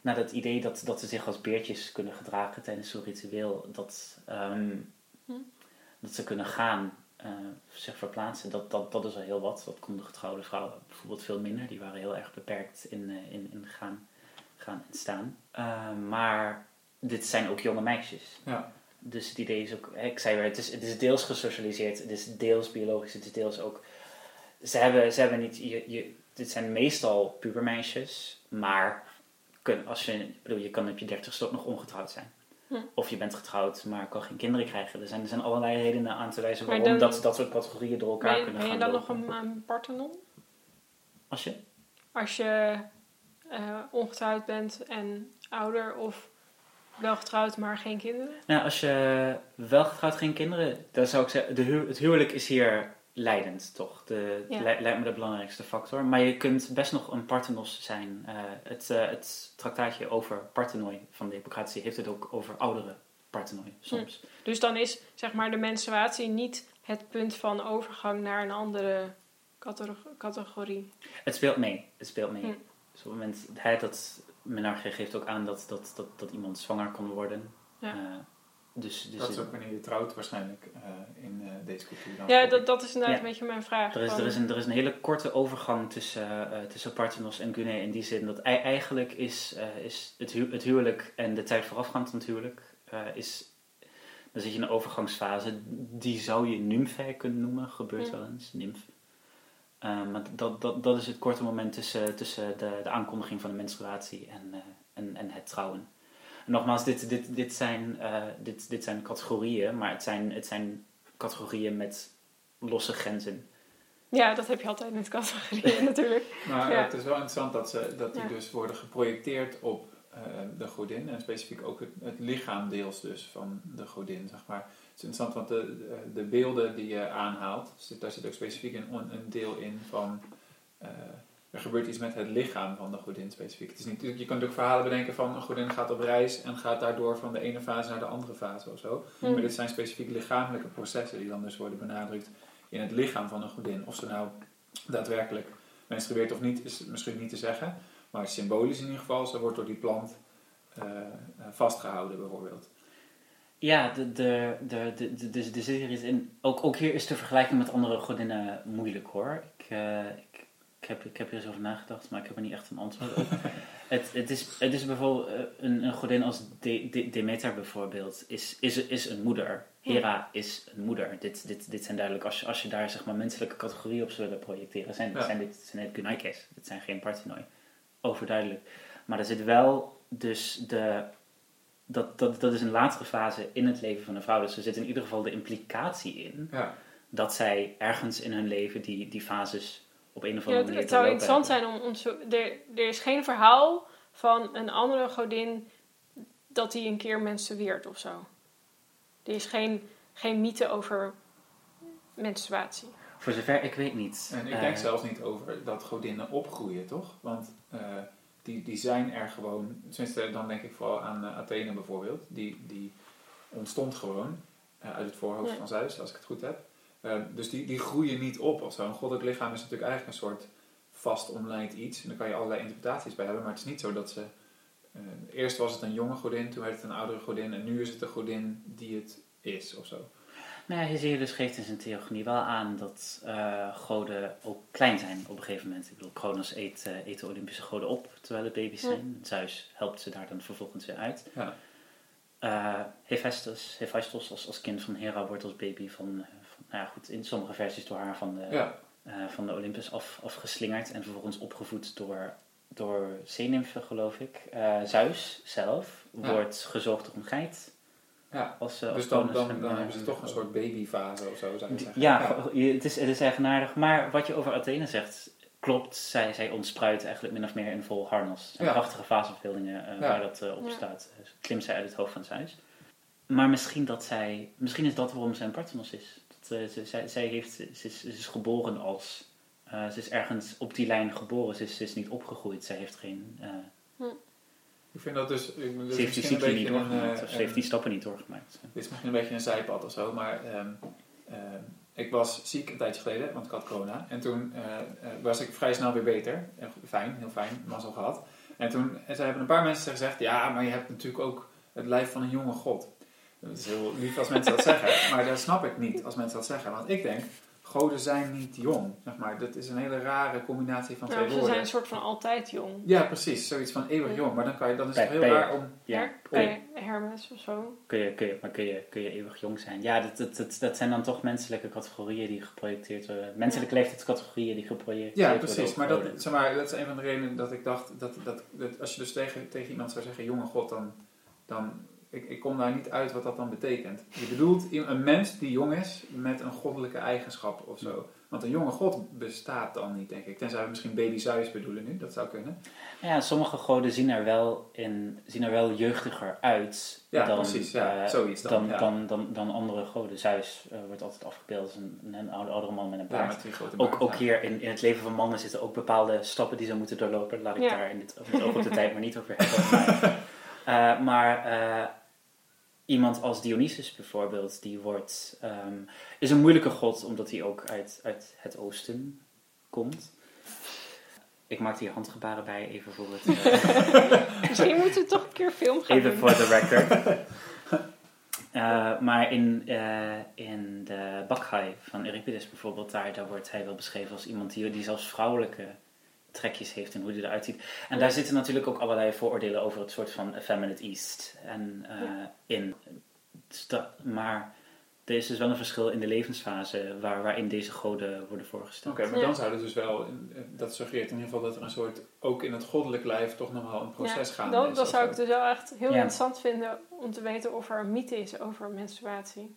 nou, dat idee dat, dat ze zich als beertjes kunnen gedragen tijdens zo'n ritueel, dat, ehm, Hm. dat ze kunnen gaan, eh, zich verplaatsen, dat, dat, dat is al heel wat. Dat konden getrouwde vrouwen bijvoorbeeld veel minder. Die waren heel erg beperkt in, eh, in, in gaan, gaan en staan. Maar dit zijn ook jonge meisjes. Ja. Dus het idee is ook, ik zei weer, het is, het is deels gesocialiseerd, het is deels biologisch, het is deels ook. Ze hebben, ze hebben niet, je, je, dit zijn meestal pubermeisjes, maar kun, als je, bedoel, je kan op je dertigste ook nog ongetrouwd zijn. Hm. Of je bent getrouwd, maar kan geen kinderen krijgen. Er zijn, er zijn allerlei redenen aan te wijzen Maar waarom dan- dat, dat soort categorieën door elkaar je- kunnen ben je gaan dan nog een, een parthenon? Als je? Als je eh, ongetrouwd bent en ouder of wel getrouwd maar geen kinderen? Nou, als je wel getrouwd geen kinderen, dan zou ik zeggen, de hu- het huwelijk is hier leidend, toch? De, Ja. lijkt me de belangrijkste factor. Maar je kunt best nog een parthenos zijn. Eh, het, eh, het traktaatje over parthenoi van de Hippocratie heeft het ook over oudere parthenoi soms. Dus dan is zeg maar de menstruatie niet het punt van overgang naar een andere categ- categorie. Het speelt mee. Het speelt mee. Hm. Dus op het moment, dat Menarche geeft ook aan dat, dat, dat, dat iemand zwanger kan worden. Ja. Eh, dus, dus dat is ook wanneer je trouwt waarschijnlijk eh, in eh, deze cultuur. dan. Ja, dat, dat is inderdaad Ja. een beetje mijn vraag. Er is, van- er, is een, er is een hele korte overgang tussen, eh, tussen Parthenos en Gune in die zin dat ei- eigenlijk is, eh, is het, hu- het huwelijk en de tijd voorafgaand aan het huwelijk, eh, is, dan zit je in een overgangsfase, die zou je nymfe kunnen noemen, gebeurt Ja. wel eens, nymf. Maar dat, dat, dat is het korte moment tussen, tussen de, de aankondiging van de menstruatie en, eh, en, en het trouwen. En nogmaals, dit, dit, dit, zijn, eh, dit, dit zijn categorieën, maar het zijn, het zijn categorieën met losse grenzen. Ja, dat heb je altijd met categorieën natuurlijk. Maar Ja. het is wel interessant dat, ze, dat die Ja. dus worden geprojecteerd op de godin. En specifiek ook het, het lichaam deels dus van de godin, zeg maar. Het is interessant, want de, de, de beelden die je aanhaalt, zit, daar zit ook specifiek een, een deel in van... eh, er gebeurt iets met het lichaam van de godin specifiek. Het is niet, je kunt natuurlijk verhalen bedenken van een godin gaat op reis en gaat daardoor van de ene fase naar de andere fase of zo. Hm. Maar dit zijn specifiek lichamelijke processen die dan dus worden benadrukt in het lichaam van een godin. Of ze nou daadwerkelijk menstrueert of niet, is misschien niet te zeggen. Maar symbolisch in ieder geval, ze wordt door die plant eh, eh, vastgehouden bijvoorbeeld. Ja, de, de, de, de, de, de, de iets in. Ook, ook hier is de vergelijking met andere godinnen moeilijk hoor. Ik, eh, ik, ik, heb, ik heb hier eens over nagedacht, maar ik heb er niet echt een antwoord op. het, het, is, het is bijvoorbeeld een, een godin als De, De- Demeter bijvoorbeeld, is, is, is een moeder. Hera is een moeder. Dit, dit, dit zijn duidelijk, als je, als je daar zeg maar menselijke categorieën op zou willen projecteren, zijn, Ja. zijn dit zijn dit Gunaikes. Dit zijn geen Parthenoi. Overduidelijk. Maar er zit wel dus de dat, dat, dat is een latere fase in het leven van een vrouw. Dus er zit in ieder geval de implicatie in Ja, dat zij ergens in hun leven die, die fases op een of Ja, andere het, manier het zou interessant zijn om, om zo, er, er is geen verhaal van een andere godin dat die een keer menstrueert of zo. Er is geen, geen mythe over menstruatie. Voor zover ik weet niet. en ik Eh, denk zelfs niet over dat godinnen opgroeien, toch? Want eh, die, die zijn er gewoon, tenminste dan denk ik vooral aan eh, Athene bijvoorbeeld. Die, die ontstond gewoon eh, uit het voorhoofd Ja. van Zeus, als ik het goed heb. Eh, dus die, die groeien niet op of zo. Een goddelijk lichaam is natuurlijk eigenlijk een soort vast omlijnd iets. En daar kan je allerlei interpretaties bij hebben, maar het is niet zo dat ze... eh, eerst was het een jonge godin, toen werd het een oudere godin en nu is het de godin die het is of zo. Nou ja, Hesiodus geeft in zijn theogonie wel aan dat eh, goden ook klein zijn op een gegeven moment. Ik bedoel, Kronos eet, eh, eet de Olympische goden op terwijl het baby's Ja. zijn. Zeus helpt ze daar dan vervolgens weer uit. Ja. Eh, Hephaestus, Hephaestus als, als kind van Hera wordt als baby van, van, nou ja goed, in sommige versies door haar van de, Ja, eh, van de Olympus af, afgeslingerd en vervolgens opgevoed door, door zeenimfen, geloof ik. Eh, Zeus zelf Ja. wordt gezoogd door een geit. Ja. Als, eh, als Dus dan, dan, dan eh, hebben ze toch een soort babyfase of zo, zou je zeggen. ja, het, is, het is eigenaardig. Maar wat je over Athene zegt, klopt. Zij, zij ontspruit eigenlijk min of meer in vol harnas. Het zijn Ja. prachtige faseverbeeldingen eh, Ja. waar dat op Ja. staat. Klimt zij uit het hoofd van Zeus. Maar misschien, dat zij, misschien is dat waarom zij een Parthenos is. Dat, ze, zij, zij heeft, ze, is, ze is geboren als... eh, ze is ergens op die lijn geboren. Ze is, ze is niet opgegroeid. Zij heeft geen... eh, Ik vind dat dus... ik- ze heeft die cycli niet een, doorgemaakt. eh, of ze heeft een- die stappen niet doorgemaakt. Dit is misschien een beetje een zijpad of zo, maar ehm, ehm, ik was ziek een tijdje geleden, want ik had corona. En toen eh, eh, was ik vrij snel weer beter. Fijn, heel fijn, mazzel gehad. En toen en ze hebben een paar mensen gezegd, ja, maar je hebt natuurlijk ook het lijf van een jonge god. Dat is heel lief als mensen dat zeggen, maar dat snap ik niet als mensen dat zeggen. Want ik denk, goden zijn niet jong, zeg maar. Dat is een hele rare combinatie van twee Nou, ze woorden. zijn een soort van altijd jong. Ja, precies, zoiets van eeuwig jong. Maar dan, kan je, dan is het heel raar om... Ja, Her- kun je- Hermes of zo. Kun je, kun je, maar kun je, kun je eeuwig jong zijn? Ja, dat, dat, dat, dat zijn dan toch menselijke categorieën die geprojecteerd worden. Menselijke leeftijdscategorieën die geprojecteerd Ja, worden. precies. op Maar dat, zeg maar dat is een van de redenen dat ik dacht dat, dat, dat als je dus tegen, tegen iemand zou zeggen jonge god, dan, dan ik, ik kom daar niet uit wat dat dan betekent. Je bedoelt een mens die jong is met een goddelijke eigenschap of zo. Want een jonge god bestaat dan niet, denk ik. Tenzij we misschien baby Zeus bedoelen nu, dat zou kunnen. Ja, sommige goden zien er wel, in, zien er wel jeugdiger uit Ja, dan, precies, ja, eh, zoiets dan, dan, ja. dan, dan, dan andere goden. Zeus eh, wordt altijd afgebeeld als een, een oude, oudere man met een Ja, die grote ook, baard, ook ja. hier in, in het leven van mannen zitten ook bepaalde stappen die ze moeten doorlopen. Laat ik Ja. daar in dit, het oog op de tijd maar niet over hebben. Maar, eh, maar eh, iemand als Dionysus bijvoorbeeld, die wordt, ehm, is een moeilijke god omdat hij ook uit, uit het oosten komt. Ik maak hier handgebaren bij, even voor het... eh, Misschien moeten we toch een keer film gaan Even voor de record. Eh, maar in, eh, in de Bakhaai van Euripides bijvoorbeeld, daar, daar wordt hij wel beschreven als iemand die, die zelfs vrouwelijke trekjes heeft en hoe die eruit ziet. En daar zitten natuurlijk ook allerlei vooroordelen over het soort van effeminate east en, eh, in. Dus dat- maar er is dus wel een verschil in de levensfase waar, waarin deze goden worden voorgesteld. Oké, maar Ja. dan zou het dus wel, dat suggereert in ieder geval dat er een soort, ook in het goddelijk lijf, toch nog wel een proces Ja, gaande dan, is. dan of zou zo. ik het dus wel echt heel Ja. interessant vinden om te weten of er een mythe is over menstruatie.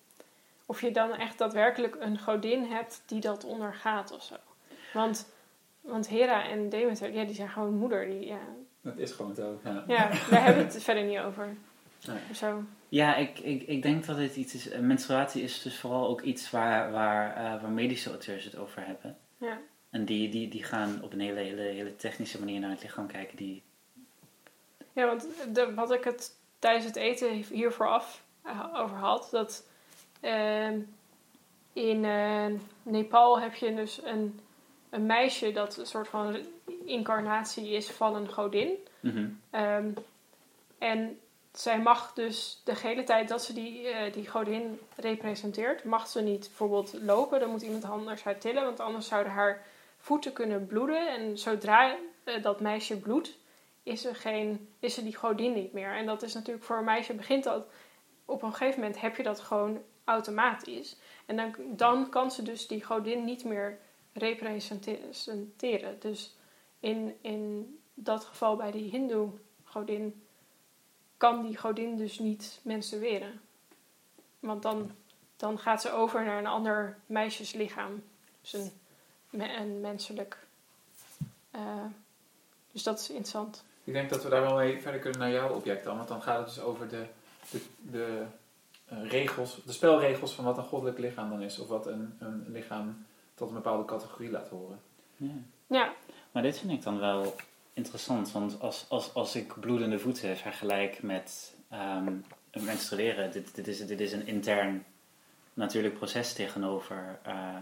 Of je dan echt daadwerkelijk een godin hebt die dat ondergaat of zo. Want, want Hera en Demeter, ja, die zijn gewoon moeder. Die, ja, Dat is gewoon zo, ja. ja, daar hebben we het verder niet over. Nee. Zo. Ja, ik, ik, ik denk dat het iets is. eh, Menstruatie is dus vooral ook iets waar, waar, eh, waar medische auteurs het over hebben. Ja. En die, die, die gaan op een hele, hele, hele technische manier naar het lichaam kijken. Die, Ja, want de, wat ik het tijdens het eten hier vooraf eh, over had, dat ehm, in Nepal heb je dus een, een meisje dat een soort van incarnatie is van een godin. Mhm. Ehm, en zij mag dus de hele tijd dat ze die, eh, die godin representeert, mag ze niet bijvoorbeeld lopen. Dan moet iemand anders haar tillen, want anders zouden haar voeten kunnen bloeden. En zodra eh, dat meisje bloedt, is er, geen, is er die godin niet meer. En dat is natuurlijk voor een meisje begint dat... Op een gegeven moment heb je dat gewoon automatisch. En dan, dan kan ze dus die godin niet meer representeren. Dus in, in dat geval bij die hindoe godin kan die godin dus niet menstrueren. Want dan, dan gaat ze over naar een ander meisjeslichaam. Dus een menselijk. eh, dus dat is interessant. Ik denk dat we daar wel mee verder kunnen naar jouw object dan. Want dan gaat het dus over de, de, de eh, regels, de spelregels van wat een goddelijk lichaam dan is. Of wat een, een lichaam tot een bepaalde categorie laat horen. ja. Ja, Maar dit vind ik dan wel interessant. Want als, als, als ik bloedende voeten vergelijk met ehm, menstrueren. Dit, dit, is, dit is een intern natuurlijk proces tegenover eh,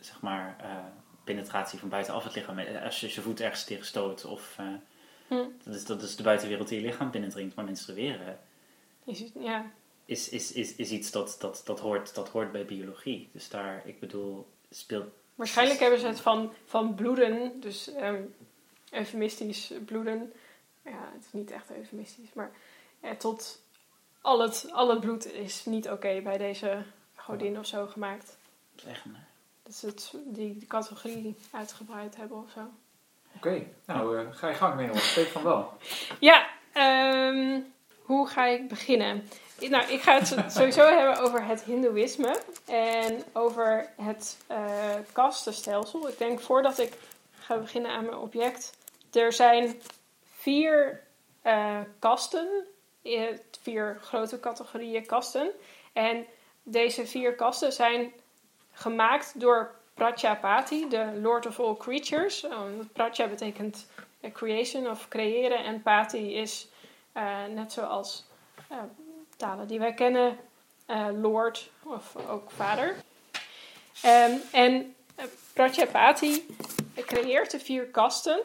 zeg maar, eh, penetratie van buitenaf het lichaam. Als je je voet ergens tegen stoot of... eh, Hm. dat, is, dat is de buitenwereld die je lichaam binnendringt. Maar menstrueren is, het- ja. is, is, is, is iets dat, dat, dat, hoort, dat hoort bij biologie. Dus daar, ik bedoel, speelt... Waarschijnlijk hebben ze het van, van bloeden, dus ehm, eufemistisch bloeden. Ja, het is niet echt eufemistisch, maar eh, tot al het, al het bloed is niet oké bij deze godin of zo gemaakt. Zeggen, hè? Dat ze het, die, die categorie uitgebreid hebben of zo. Oké, nou eh, ga je gang mee, Ik denk van wel. Ja, ehm, hoe ga ik beginnen? Nou, ik ga het sowieso hebben over het Hindoeïsme en over het eh, kastenstelsel. Ik denk voordat ik ga beginnen aan mijn object. Er zijn vier eh, kasten, eh, vier grote categorieën kasten. En deze vier kasten zijn gemaakt door Prajapati, de Lord of All Creatures. Oh, Praja betekent creation of creëren en Pati is net zoals eh, talen die wij kennen, eh, Lord of ook vader. Ehm, en eh, Prajapati creëert de vier kasten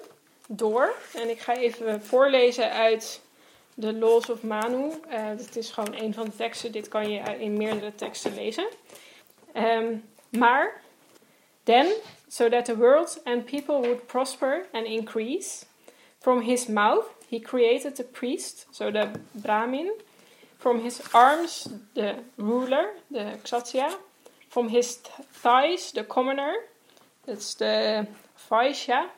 door. En ik ga even voorlezen uit de Laws of Manu. Eh dit is gewoon een van de teksten. Dit kan je in meerdere teksten lezen. Ehm, maar, then, so that the world and people would prosper and increase, from his mouth he created the priest, so the Brahmin. From his arms, the ruler, the Kshatriya. From his th- thighs, the commoner, that's the Vaishya.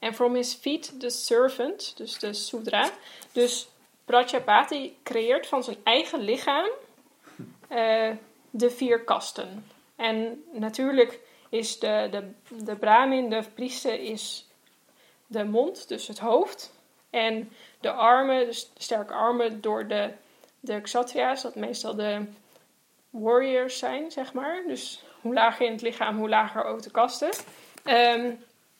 And from his feet, the servant, dus de Sudra. Dus Prajapati creëert van zijn eigen lichaam eh, de vier kasten. En natuurlijk is de, de, de Brahmin, de priester, is de mond, dus het hoofd. En de armen, dus de sterke armen, door de, de Kshatriya's, dat meestal de warriors zijn, zeg maar. Dus hoe lager in het lichaam, hoe lager ook de kasten. Ehm,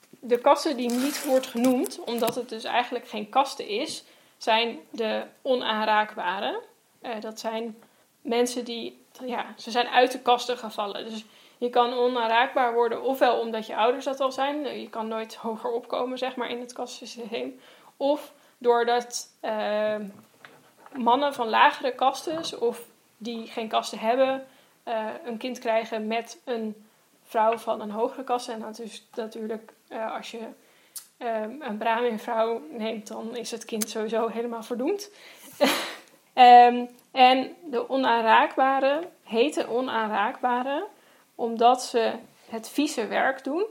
de kasten die niet wordt genoemd, omdat het dus eigenlijk geen kasten is, zijn de onaanraakbare. Uh, dat zijn mensen die, ja, ze zijn uit de kasten gevallen. Dus je kan onaanraakbaar worden, ofwel omdat je ouders dat al zijn, je kan nooit hoger opkomen, zeg maar, in het kastensysteem. Of doordat uh, mannen van lagere kasten, of die geen kasten hebben, uh, een kind krijgen met een vrouw van een hogere kaste. En dat is natuurlijk, uh, als je um, een Brahmin-vrouw neemt, dan is het kind sowieso helemaal verdoemd. um, en de onaanraakbare heten onaanraakbare omdat ze het vieze werk doen.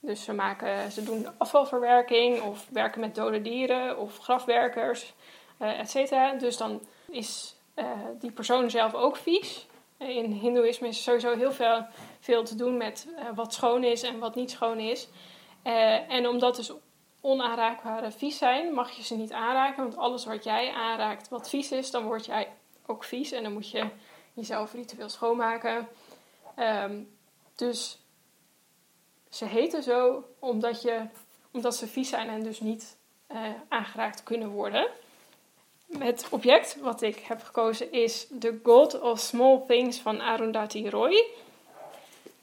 Dus ze, maken, ze doen afvalverwerking of werken met dode dieren of grafwerkers, uh, et cetera. Dus dan is uh, die persoon zelf ook vies. In Hindoeïsme is sowieso heel veel, veel te doen met wat schoon is en wat niet schoon is. en omdat dus onaanraakbare vies zijn, mag je ze niet aanraken. Want alles wat jij aanraakt wat vies is, dan word jij ook vies. En dan moet je jezelf ritueel schoonmaken. Um, dus ze heten zo omdat, je, omdat ze vies zijn en dus niet uh, aangeraakt kunnen worden. Het object wat ik heb gekozen is The God of Small Things van Arundhati Roy.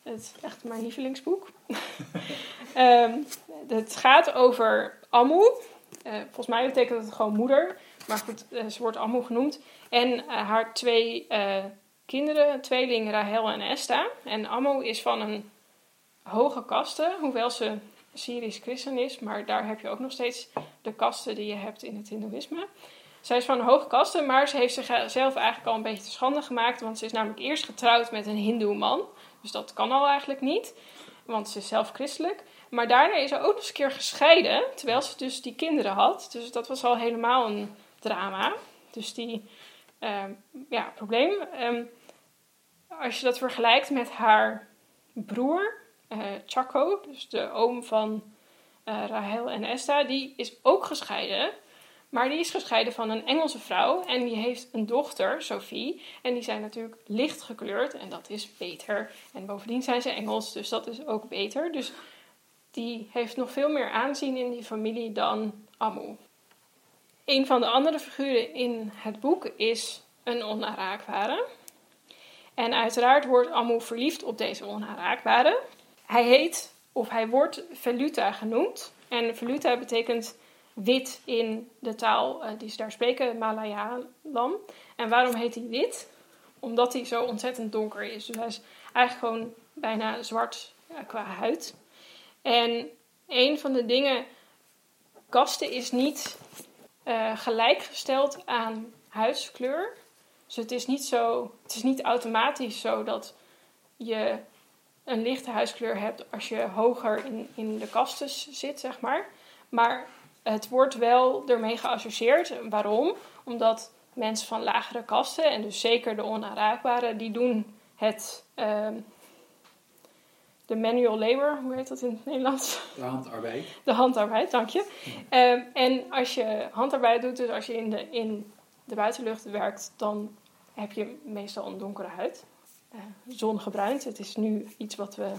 Het is echt mijn lievelingsboek. um, het gaat over Amu. Uh, volgens mij betekent het gewoon moeder. Maar goed, uh, ze wordt Amu genoemd. En haar twee kinderen, tweeling Rahel en Esta. En Ammo is van een hoge kaste, hoewel ze Syrisch christen is, maar daar heb je ook nog steeds de kasten die je hebt in het Hindoeïsme. Zij is van een hoge kaste, maar ze heeft zichzelf eigenlijk al een beetje te schande gemaakt, want ze is namelijk eerst getrouwd met een Hindoe man. Dus dat kan al eigenlijk niet, want ze is zelf christelijk. Maar daarna is ze ook nog eens een keer gescheiden, terwijl ze dus die kinderen had. Dus dat was al helemaal een drama. Dus die ja, probleem. Um, als je dat vergelijkt met haar broer, uh, Chaco, dus de oom van uh, Rahel en Esther, die is ook gescheiden. Maar die is gescheiden van een Engelse vrouw en die heeft een dochter, Sophie. En die zijn natuurlijk licht gekleurd en dat is beter. En bovendien zijn ze Engels, dus dat is ook beter. Dus die heeft nog veel meer aanzien in die familie dan Amu. Een van de andere figuren in het boek is een onaanraakbare. En uiteraard wordt Amu verliefd op deze onaanraakbare. Hij heet, of hij wordt Veluta genoemd. En Veluta betekent wit in de taal uh, die ze daar spreken, Malayalam. En waarom heet hij wit? Omdat hij zo ontzettend donker is. Dus hij is eigenlijk gewoon bijna zwart uh, qua huid. En een van de dingen, kasten is niet uh, gelijkgesteld aan huidskleur. Dus het is niet zo, het is niet automatisch zo dat je een lichte huiskleur hebt als je hoger in, in de kasten zit, zeg maar. Maar het wordt wel ermee geassocieerd. Waarom? Omdat mensen van lagere kasten, en dus zeker de onaanraakbare, die doen het. Uh, de manual labor, hoe heet dat in het Nederlands? De handarbeid. De handarbeid, dank je. Uh, en als je handarbeid doet, dus als je in de, in de buitenlucht werkt, dan heb je meestal een donkere huid. Uh, zongebruind. Het is nu iets wat we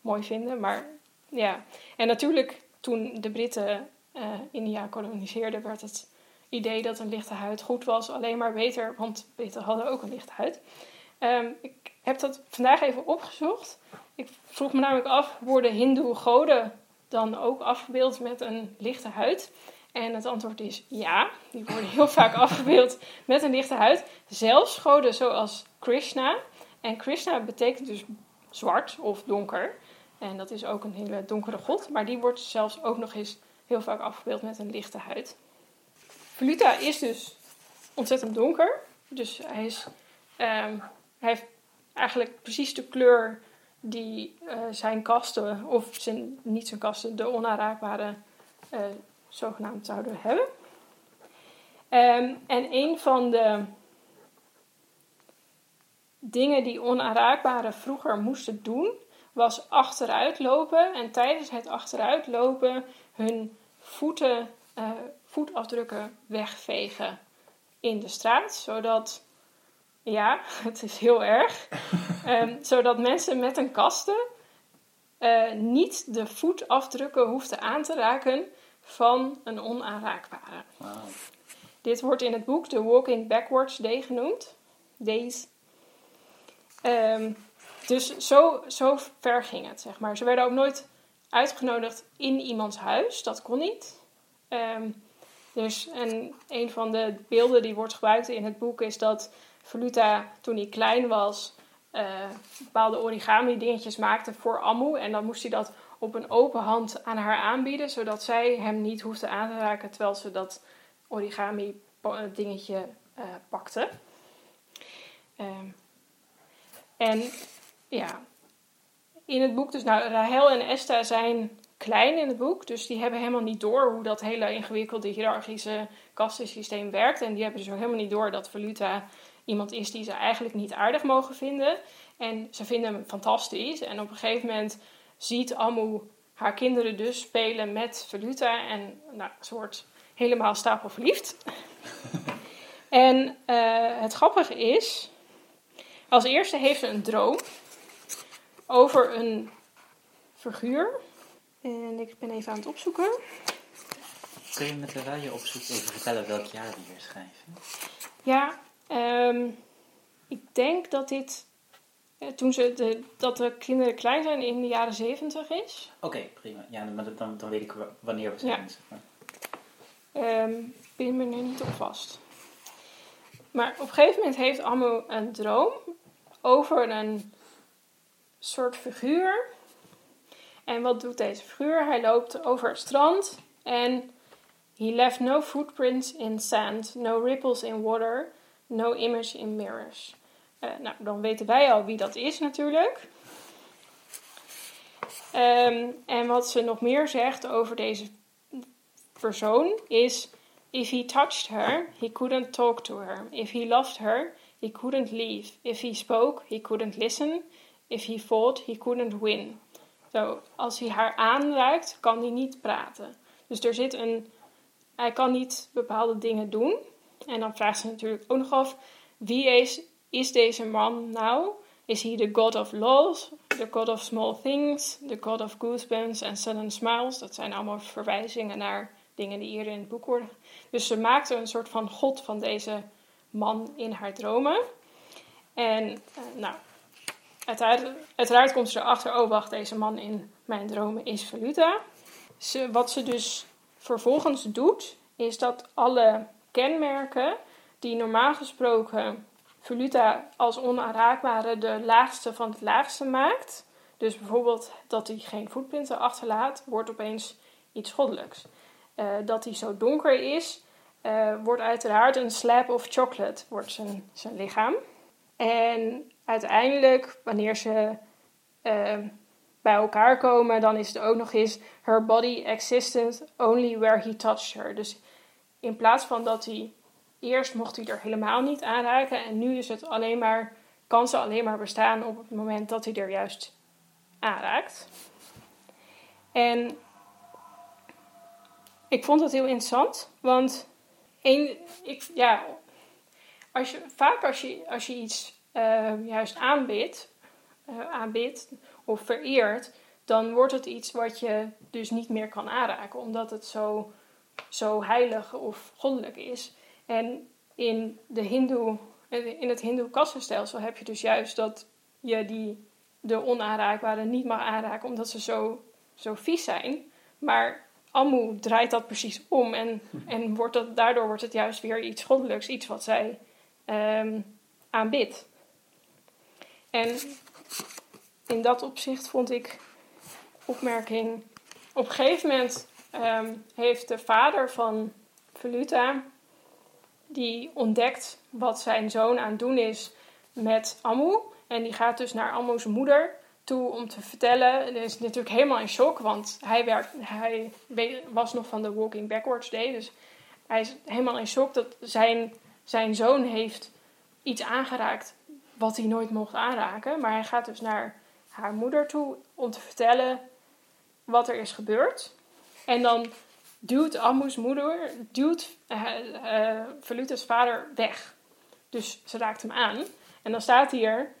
mooi vinden. Maar ja, en natuurlijk toen de Britten uh, India koloniseerden, werd het idee dat een lichte huid goed was alleen maar beter, want Britten hadden ook een lichte huid. Um, ik heb dat vandaag even opgezocht. Ik vroeg me namelijk af, worden hindoe goden dan ook afgebeeld met een lichte huid? En het antwoord is ja. Die worden heel vaak afgebeeld met een lichte huid. Zelfs goden zoals Krishna. En Krishna betekent dus zwart of donker. En dat is ook een hele donkere god. Maar die wordt zelfs ook nog eens heel vaak afgebeeld met een lichte huid. Voluta is dus ontzettend donker. Dus hij, is, um, hij heeft eigenlijk precies de kleur die uh, zijn kasten, of zijn, niet zijn kasten, de onaanraakbare uh, zogenaamd zouden hebben. Ehm, en een van de dingen die onaanraakbaren vroeger moesten doen, was achteruit lopen. En tijdens het achteruit lopen hun voeten, eh, voetafdrukken wegvegen in de straat. Zodat, ja, het is heel erg. Ehm, zodat mensen met een kasten eh, niet de voetafdrukken hoefden aan te raken van een onaanraakbare. Dit wordt in het boek The Walking Backwards Day genoemd. Days. Ehm, dus zo, zo ver ging het, zeg maar. Ze werden ook nooit uitgenodigd in iemands huis. Dat kon niet. Ehm, dus en een van de beelden die wordt gebruikt in het boek is dat Voluta, toen hij klein was, eh, bepaalde origami dingetjes maakte voor Ammu. En dan moest hij dat op een open hand aan haar aanbieden, zodat zij hem niet hoefde aan te raken terwijl ze dat origami pa- dingetje eh, pakte. Ehm, en ja, in het boek, dus nou, Rahel en Esther zijn klein in het boek, dus die hebben helemaal niet door hoe dat hele ingewikkelde hiërarchische kastensysteem werkt. En die hebben dus ook helemaal niet door dat Voluta iemand is die ze eigenlijk niet aardig mogen vinden. En ze vinden hem fantastisch. En op een gegeven moment ziet Amu haar kinderen dus spelen met Voluta. En nou, ze wordt helemaal stapelverliefd. en eh, het grappige is, als eerste heeft ze een droom over een figuur. En ik ben even aan het opzoeken. Kun je me terwijl je opzoekt even vertellen welk jaar we hier schrijven? Ja, ehm, ik denk dat dit eh, toen ze de, dat de kinderen klein zijn in de jaren zeventig is. Oké, prima. Ja, maar dan- dan, weet ik wa- wanneer we zijn. Ja. zeg maar. Ehm, Ik pin me er niet op vast. Maar op een gegeven moment heeft Ammo een droom over een soort figuur. En wat doet deze figuur? Hij loopt over het strand en he left no footprints in sand, no ripples in water, no image in mirrors. Eh, nou, dan weten wij al wie dat is natuurlijk. Ehm, en wat ze nog meer zegt over deze persoon is: If he touched her, he couldn't talk to her. If he loved her, he couldn't leave. If he spoke, he couldn't listen. If he fought, he couldn't win. Zo, als hij haar aanraakt, kan hij niet praten. Dus er zit een. Hij kan niet bepaalde dingen doen. En dan vraagt ze natuurlijk ook nog af: wie is, is deze man nou? Is hij de god of laws, the god of small things, the god of goosebumps en sudden smiles? Dat zijn allemaal verwijzingen naar dingen die eerder in het boek worden. Dus ze maakte een soort van god van deze man in haar dromen. En eh, nou, uiteraard, uiteraard komt ze erachter, oh wacht, deze man in mijn dromen is Valuta. Ze, wat ze dus vervolgens doet, is dat alle kenmerken die normaal gesproken Voluta als onaanraakbare de laagste van het laagste maakt. Dus bijvoorbeeld dat hij geen voetprinten achterlaat, wordt opeens iets goddelijks. Eh, dat hij zo donker is, eh, wordt uiteraard een slab of chocolate, wordt zijn, zijn lichaam. En uiteindelijk, wanneer ze eh, bij elkaar komen, dan is het ook nog eens her body existed only where he touched her. Dus in plaats van dat hij eerst mocht hij er helemaal niet aanraken en nu is het alleen maar, kan ze alleen maar bestaan op het moment dat hij er juist aanraakt. En ik vond het heel interessant, want een, ik, ja, als je, vaak als je, als je iets eh, juist aanbidt, eh, aanbidt of vereert, dan wordt het iets wat je dus niet meer kan aanraken, omdat het zo, zo heilig of goddelijk is. En in, de hindoe, in het hindoe kastenstelsel heb je dus juist dat je die, de onaanraakbare niet mag aanraken, omdat ze zo, zo vies zijn. Maar Ammu draait dat precies om en, en wordt dat, daardoor wordt het juist weer iets goddelijks, iets wat zij ehm, aanbidt. En in dat opzicht vond ik opmerking. Op een gegeven moment ehm, heeft de vader van Voluta, die ontdekt wat zijn zoon aan het doen is met Ammu. En die gaat dus naar Ammu's moeder toe om te vertellen. En is natuurlijk helemaal in shock, want hij, werkt, hij was nog van de Walking Backwards Day. Dus hij is helemaal in shock dat zijn, zijn zoon heeft iets aangeraakt wat hij nooit mocht aanraken. Maar hij gaat dus naar haar moeder toe om te vertellen wat er is gebeurd. En dan duwt Ammu's moeder, duwt uh, uh, Veluta's vader weg. Dus ze raakt hem aan. En dan staat hier...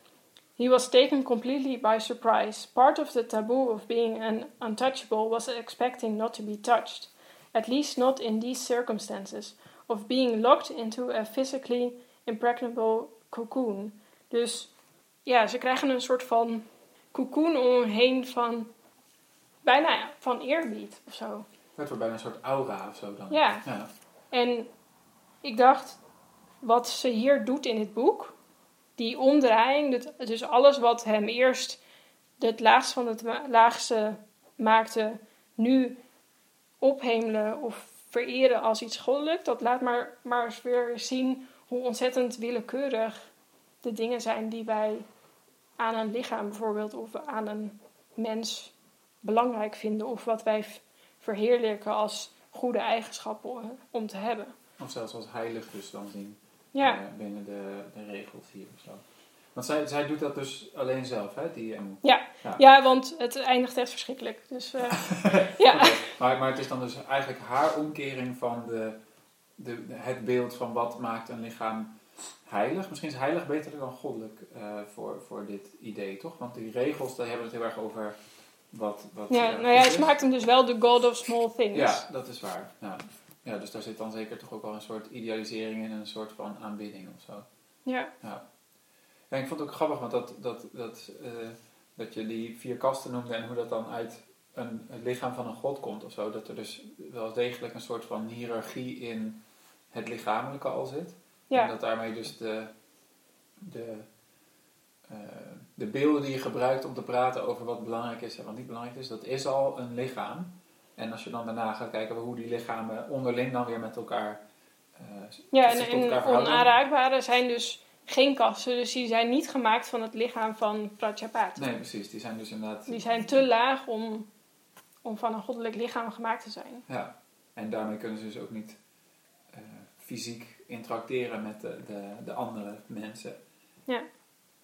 He was taken completely by surprise. Part of the taboo of being an untouchable was expecting not to be touched. At least not in these circumstances. Of being locked into a physically impregnable cocoon. Dus ja, ze krijgen een soort van cocoon om heen van bijna van eerbied of zo. Het wordt bijna een soort aura of zo dan. Ja. ja. En ik dacht, wat ze hier doet in het boek, die omdraaiing, dus alles wat hem eerst het laagste van het laagste maakte, nu ophemelen of vereren als iets goddelijk, dat laat maar, maar eens weer zien hoe ontzettend willekeurig de dingen zijn die wij aan een lichaam bijvoorbeeld of aan een mens belangrijk vinden of wat wij verheerlijken als goede eigenschappen om te hebben. Of zelfs als heilig dus dan zien ja. uh, binnen de, de regels hier of zo. Want zij, zij doet dat dus alleen zelf, hè? Die, ja. ja. Ja. want het eindigt echt verschrikkelijk. Dus, uh, ja. Okay. Maar, maar het is dan dus eigenlijk haar omkering van de, de, het beeld van wat maakt een lichaam heilig. Misschien is heilig beter dan goddelijk uh, voor, voor dit idee, toch? Want die regels, daar hebben we het heel erg over wat... wat ja, nou ja, het maakt hem dus wel de god of small things. Ja, dat is waar. Ja. ja, dus daar zit dan zeker toch ook wel een soort idealisering in, een soort van aanbidding of zo. Ja. ja. Ja, ik vond het ook grappig, want dat, dat, dat, uh, dat je die vier kasten noemde en hoe dat dan uit een, het lichaam van een god komt of zo. Dat er dus wel degelijk een soort van hiërarchie in het lichamelijke al zit. Ja. En dat daarmee dus de, de, uh, de beelden die je gebruikt om te praten over wat belangrijk is en wat niet belangrijk is, dat is al een lichaam. En als je dan daarna gaat kijken hoe die lichamen onderling dan weer met elkaar. Uh, ja, en, en onaanraakbare zijn dus geen kasten, dus die zijn niet gemaakt van het lichaam van Prajapati. Nee, precies. Die zijn dus inderdaad... Die zijn te laag om, om van een goddelijk lichaam gemaakt te zijn. Ja, en daarmee kunnen ze dus ook niet uh, fysiek interacteren met de, de, de, andere mensen. Ja.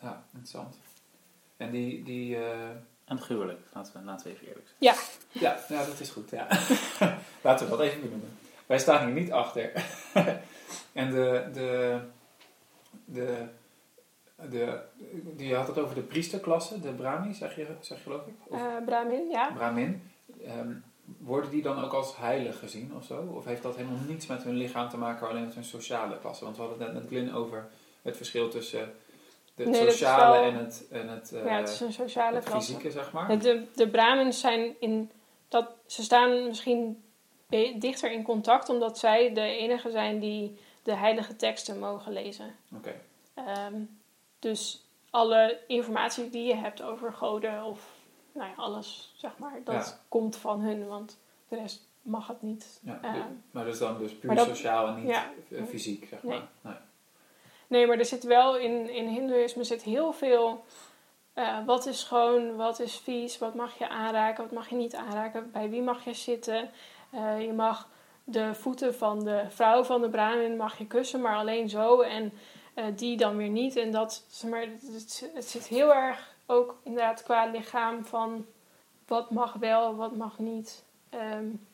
Ja, interessant. En die... die uh... En gruwelijk, laten we, laten we even eerlijk zijn. Ja. Ja, ja dat is goed. Ja. laten we dat even benoemen. Wij staan hier niet achter. en de... de de, de, die had het over de priesterklasse, de Brahmi, zeg je, zeg je geloof ik? Of, uh, Brahmin, ja. Brahmin. Um, worden die dan ook als heilig gezien of zo? Of heeft dat helemaal niets met hun lichaam te maken, alleen met hun sociale klasse? Want we hadden het net met Glyn over het verschil tussen het nee, sociale wel, en het, en het, uh, ja, het is een sociale het fysieke, zeg maar. De, de Brahmins zijn in dat, ze staan misschien dichter in contact, omdat zij de enige zijn die de heilige teksten mogen lezen. Oké. Okay. Um, dus alle informatie die je hebt over goden of nou ja, alles, zeg maar, dat ja. komt van hun, want de rest mag het niet. Ja, um, maar dat is dan dus puur dat, sociaal en niet fysiek, zeg maar. Nee. nee, maar er zit wel in, in Hindoeïsme zit heel veel. Uh, wat is schoon, wat is vies, wat mag je aanraken, wat mag je niet aanraken, bij wie mag je zitten. Uh, je mag de voeten van de vrouw van de Brahmin mag je kussen, maar alleen zo en uh, die dan weer niet. En dat, maar, het, zit heel erg ook inderdaad qua lichaam van wat mag wel, wat mag niet. Um,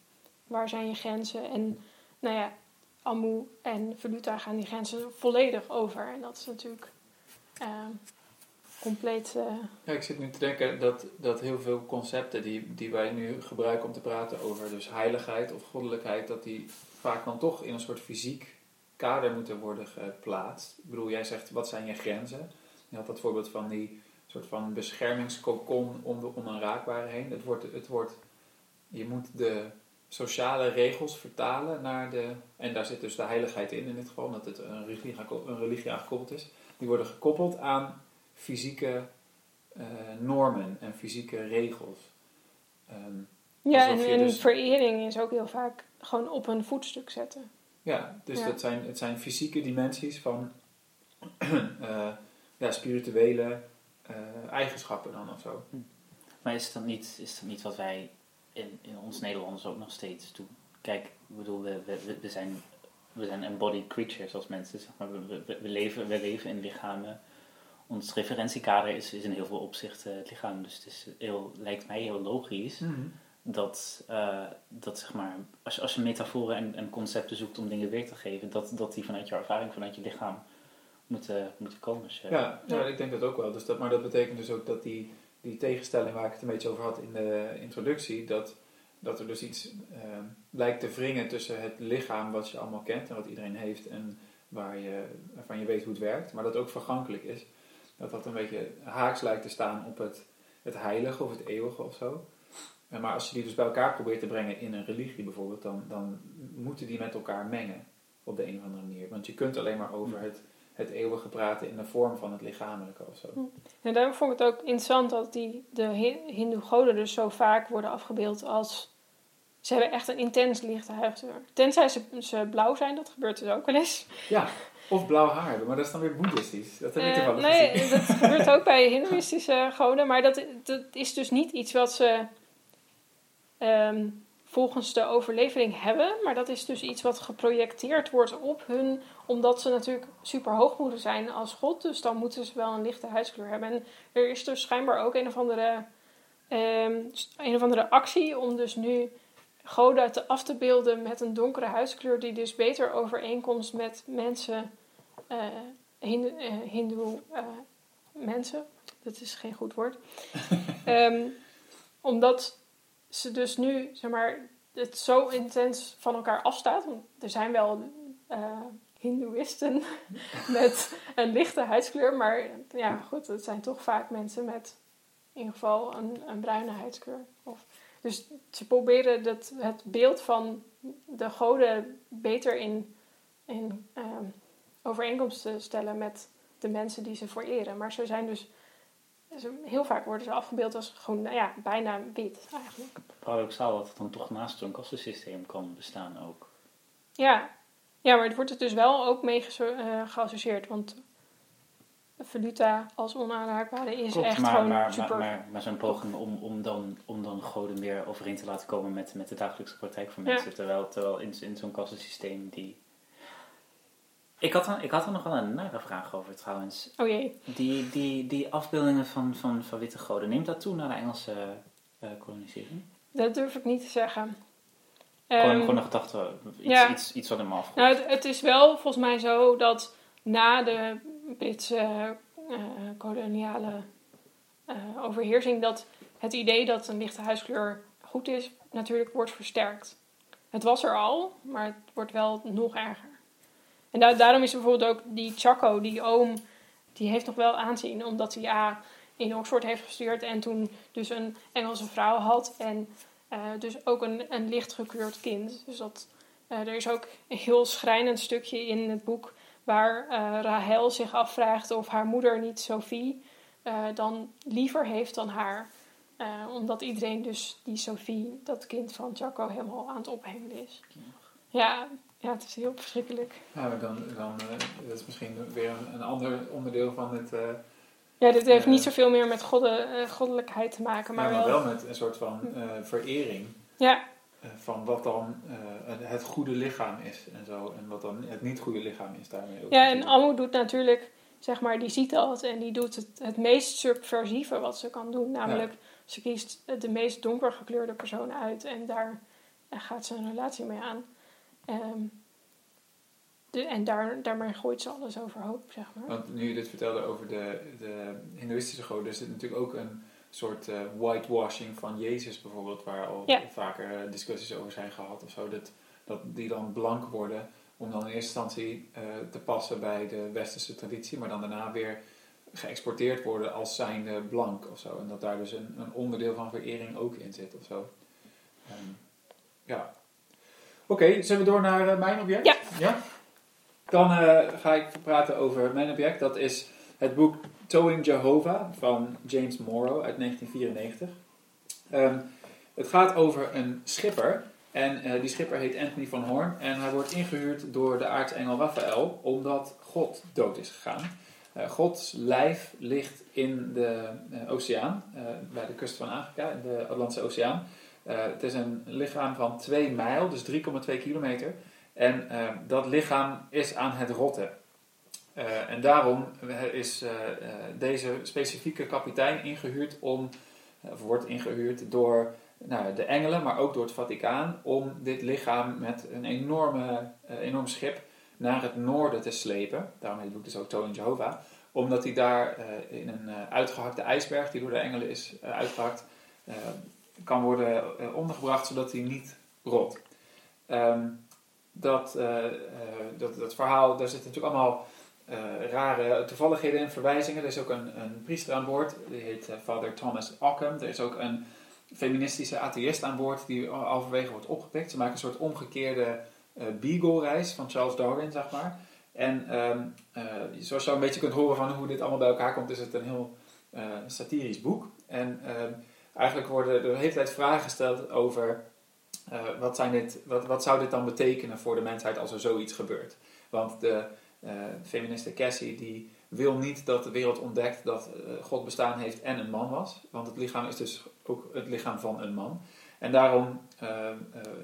waar zijn je grenzen? En nou ja, Amu en Veluta gaan die grenzen volledig over. En dat is natuurlijk uh, compleet. Uh, ja, ik zit nu te denken dat, dat heel veel concepten die, die wij nu gebruiken om te praten over dus heiligheid of goddelijkheid, dat die vaak dan toch in een soort fysiek kader moeten worden geplaatst. Ik bedoel, jij zegt wat zijn je grenzen? Je had dat voorbeeld van die soort van beschermingskokon om de onaanraakbare heen. Het wordt, het wordt, je moet de sociale regels vertalen naar de, en daar zit dus de heiligheid in in dit geval, dat het een religie, een religie aan gekoppeld is. Die worden gekoppeld aan fysieke uh, normen en fysieke regels. Um, ja, en, en dus, verering is ook heel vaak gewoon op een voetstuk zetten. Ja, dus Ja. Dat zijn, het zijn fysieke dimensies van uh, ja, spirituele uh, eigenschappen dan of zo. Maar is dat niet, is dat niet wat wij in, in ons Nederlanders ook nog steeds doen? Kijk, ik bedoel, we, we, we zijn we zijn embodied creatures als mensen. Zeg maar. we, we, we leven, we leven in lichamen. Ons referentiekader is, is in heel veel opzichten het lichaam. Dus het is heel, lijkt mij heel logisch Mhm. dat, eh, dat zeg maar, als, je- als je metaforen en, en concepten zoekt om dingen weer te geven, dat, dat die vanuit je ervaring, vanuit je lichaam moeten, moeten komen. Ja, ja, Ja. ik denk dat ook wel. Dus dat, maar dat betekent dus ook dat die, die tegenstelling waar ik het een beetje over had in de introductie, dat, dat er dus iets eh, lijkt te wringen tussen het lichaam wat je allemaal kent en wat iedereen heeft en waar je, waarvan je weet hoe het werkt, maar dat ook vergankelijk is. Dat dat een beetje haaks lijkt te staan op het, het heilige of het eeuwige of zo. En Maar als je die dus bij elkaar probeert te brengen in een religie bijvoorbeeld, dan, dan moeten die met elkaar mengen op de een of andere manier. Want je kunt alleen maar over het, het eeuwige praten in de vorm van het lichamelijke of zo. En daarom vond ik het ook interessant dat die, de Hi- hindoe-goden dus zo vaak worden afgebeeld als... Ze hebben echt een intens lichte huidskleur. Tenzij ze, ze blauw zijn, dat gebeurt dus ook wel eens. Ja, of blauw haar maar dat is dan weer boeddhistisch. Dat heb ik Eh, toevallig nee, gezien. dat gebeurt ook bij hindoeïstische goden. Maar dat, dat is dus niet iets wat ze ehm, volgens de overlevering hebben. Maar dat is dus iets wat geprojecteerd wordt op hun. Omdat ze natuurlijk super hoog moeten zijn als god. Dus dan moeten ze wel een lichte huidskleur hebben. En er is dus schijnbaar ook een of andere, ehm, een of andere actie om dus nu goden te af te beelden met een donkere huidskleur. Die dus beter overeenkomt met mensen... eh, Hindoe, eh, hindoe, eh, mensen. Dat is geen goed woord. Ehm, omdat ze dus nu, zeg maar, het zo intens van elkaar afstaat. Want er zijn wel eh hindoeïsten met een lichte huidskleur. Maar ja, goed, het zijn toch vaak mensen met in ieder geval een, een bruine huidskleur. Of, dus ze proberen dat, het beeld van de goden beter in, in ehm, overeenkomst te stellen met de mensen die ze vereren. Maar ze zijn dus, heel vaak worden ze afgebeeld als gewoon, nou ja, bijna wit eigenlijk. Paradoxaal dat het dan toch naast zo'n kastensysteem kan bestaan ook. Ja, ja maar het wordt er dus wel ook mee eh, geassocieerd. Want valuta als onaanraakbare is Klopt, echt maar, gewoon maar, super... maar, maar, maar zo'n poging om, om, dan, om dan goden meer overeen te laten komen met, met de dagelijkse praktijk van Ja. mensen. Terwijl, terwijl in, in zo'n kassensysteem die... Ik had, er, ik had er nog wel een nare vraag over trouwens. Oh jee. Die, die, die afbeeldingen van, van, van witte goden, neemt dat toe naar de Engelse eh, kolonisering? Dat durf ik niet te zeggen. gewoon, Ehm, gewoon een gedachte, iets, ja. iets, iets wat in me afkomt. Nou, het, het is wel volgens mij zo dat na de Britse eh, koloniale eh, overheersing dat het idee dat een lichte huidskleur goed is, natuurlijk wordt versterkt. Het was er al, maar het wordt wel nog erger. En da- daarom is er bijvoorbeeld ook die Chaco, die oom, die heeft nog wel aanzien, omdat hij A, in Oxford heeft gestudeerd en toen dus een Engelse vrouw had en eh, dus ook een, een lichtgekleurd kind. Dus dat, eh, er is ook een heel schrijnend stukje in het boek waar eh, Rahel zich afvraagt of haar moeder niet Sophie dan liever heeft dan haar. Omdat iedereen dus die Sophie, dat kind van Chaco, helemaal aan het ophemelen is. Ja, ja, het is heel verschrikkelijk. Ja, maar dan, dan eh, dat is misschien weer een, een ander onderdeel van het... eh, Ja, dit heeft Ja. niet zoveel meer met godde, eh, goddelijkheid te maken, maar ja, maar wel... wel met een soort van eh, verering Ja, eh, van wat dan eh, het- goede lichaam is en zo. En wat dan het niet goede lichaam is daarmee ook. ja, en. Amu doet natuurlijk, zeg maar, die ziet dat en die doet het, het meest subversieve wat ze kan doen. Namelijk, ze kiest de meest donker gekleurde persoon uit en daar eh, gaat ze een relatie mee aan. Ehm, de, en daar, daarmee gooit ze alles overhoop, zeg maar. Want nu je dit vertelde over de, de hindoeïstische goden, er zit natuurlijk ook een soort eh, whitewashing van Jezus bijvoorbeeld, waar al Ja. vaker eh, discussies over zijn gehad of zo. Dat, dat die dan blank worden om dan in eerste instantie eh, te passen bij de westerse traditie, maar dan daarna weer geëxporteerd worden als zijnde blank of zo. En dat daar dus een, een onderdeel van verering ook in zit of zo. Ehm, ja. Oké, zullen we door naar eh, mijn object? Ja. Dan eh, ga ik praten over mijn object. Dat is het boek Towing Jehovah van James Morrow uit 1994. Ehm, het gaat over een schipper. En eh, die schipper heet Anthony van Horn. En hij wordt ingehuurd door de aartsengel Raphaël omdat God dood is gegaan. Gods lijf ligt in de oceaan, bij de kust van Afrika, in de Atlantische Oceaan. Eh, het is een lichaam van 2 mijl, dus 3,2 kilometer. En eh, dat lichaam is aan het rotten. Eh, en daarom is deze specifieke kapitein ingehuurd om, of wordt ingehuurd door nou, de engelen, maar ook door het Vaticaan, om dit lichaam met een enorme, enorm schip naar het noorden te slepen. Daarom heet het dus ook Toon Jehovah. Omdat hij daar in een eh, uitgehakte ijsberg, die door de engelen is eh, uitgehakt, eh, kan worden eh, ondergebracht, zodat hij niet rot. Ehm, dat, eh, eh, dat, dat verhaal, daar zitten natuurlijk allemaal rare toevalligheden en verwijzingen. Er is ook een, een priester aan boord, die heet Father Thomas Ockham. Er is ook een feministische atheïst aan boord die al- halverwege wordt opgepikt. Ze maken een soort omgekeerde Beagle-reis van Charles Darwin, zeg maar. En ehm, eh, zoals je al een beetje kunt horen van hoe dit allemaal bij elkaar komt, is het een heel satirisch boek. En ehm, eigenlijk worden er de hele tijd vragen gesteld over eh, wat, zijn dit, wat, wat zou dit dan betekenen voor de mensheid als er zoiets gebeurt. Want de eh, feministe Cassie die wil niet dat de wereld ontdekt dat eh, God bestaan heeft en een man was. Want het lichaam is dus ook het lichaam van een man. En daarom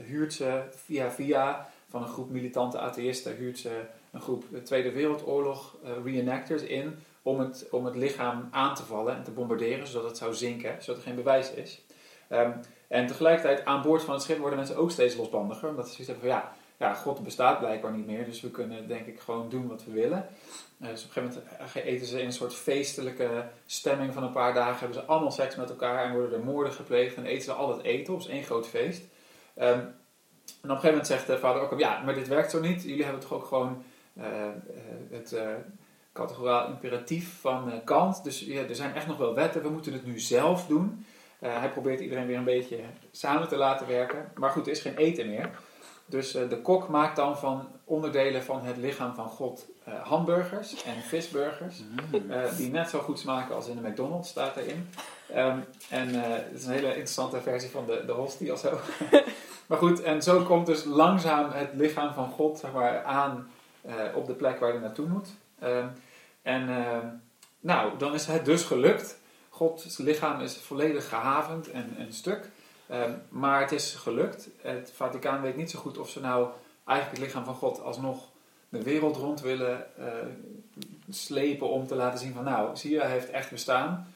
huurt ze via via van een groep militante atheïsten huurt ze een groep Tweede Wereldoorlog reenactors in om het, om het lichaam aan te vallen en te bombarderen zodat het zou zinken, zodat er geen bewijs is. Ehm, en tegelijkertijd aan boord van het schip worden mensen ook steeds losbandiger, omdat ze zoiets hebben van ja, ja, God bestaat blijkbaar niet meer, dus we kunnen denk ik gewoon doen wat we willen. Eh, dus op een gegeven moment eh, eten ze in een soort feestelijke stemming van een paar dagen, hebben ze allemaal seks met elkaar en worden er moorden gepleegd en eten ze al het eten op, is één groot feest. Ehm, en op een gegeven moment zegt de vader ook, ja, maar dit werkt zo niet, jullie hebben toch ook gewoon eh, het categoraal imperatief van eh, Kant, dus ja, er zijn echt nog wel wetten, we moeten het nu zelf doen. Eh, hij probeert iedereen weer een beetje samen te laten werken. Maar goed, er is geen eten meer. Dus eh, de kok maakt dan van onderdelen van het lichaam van God hamburgers en visburgers. Mm. die net zo goed smaken als in de McDonald's, staat erin. Ehm, en het is een hele interessante versie van de, de hostie of zo. maar goed, en zo komt dus langzaam het lichaam van God zeg maar, aan op de plek waar hij naartoe moet. Ehm, en ehm, nou, dan is het dus gelukt. Gods lichaam is volledig gehavend en, en stuk. Ehm, maar het is gelukt. Het Vaticaan weet niet zo goed of ze nou eigenlijk het lichaam van God alsnog de wereld rond willen eh, slepen om te laten zien van nou, zie je, hij heeft echt bestaan.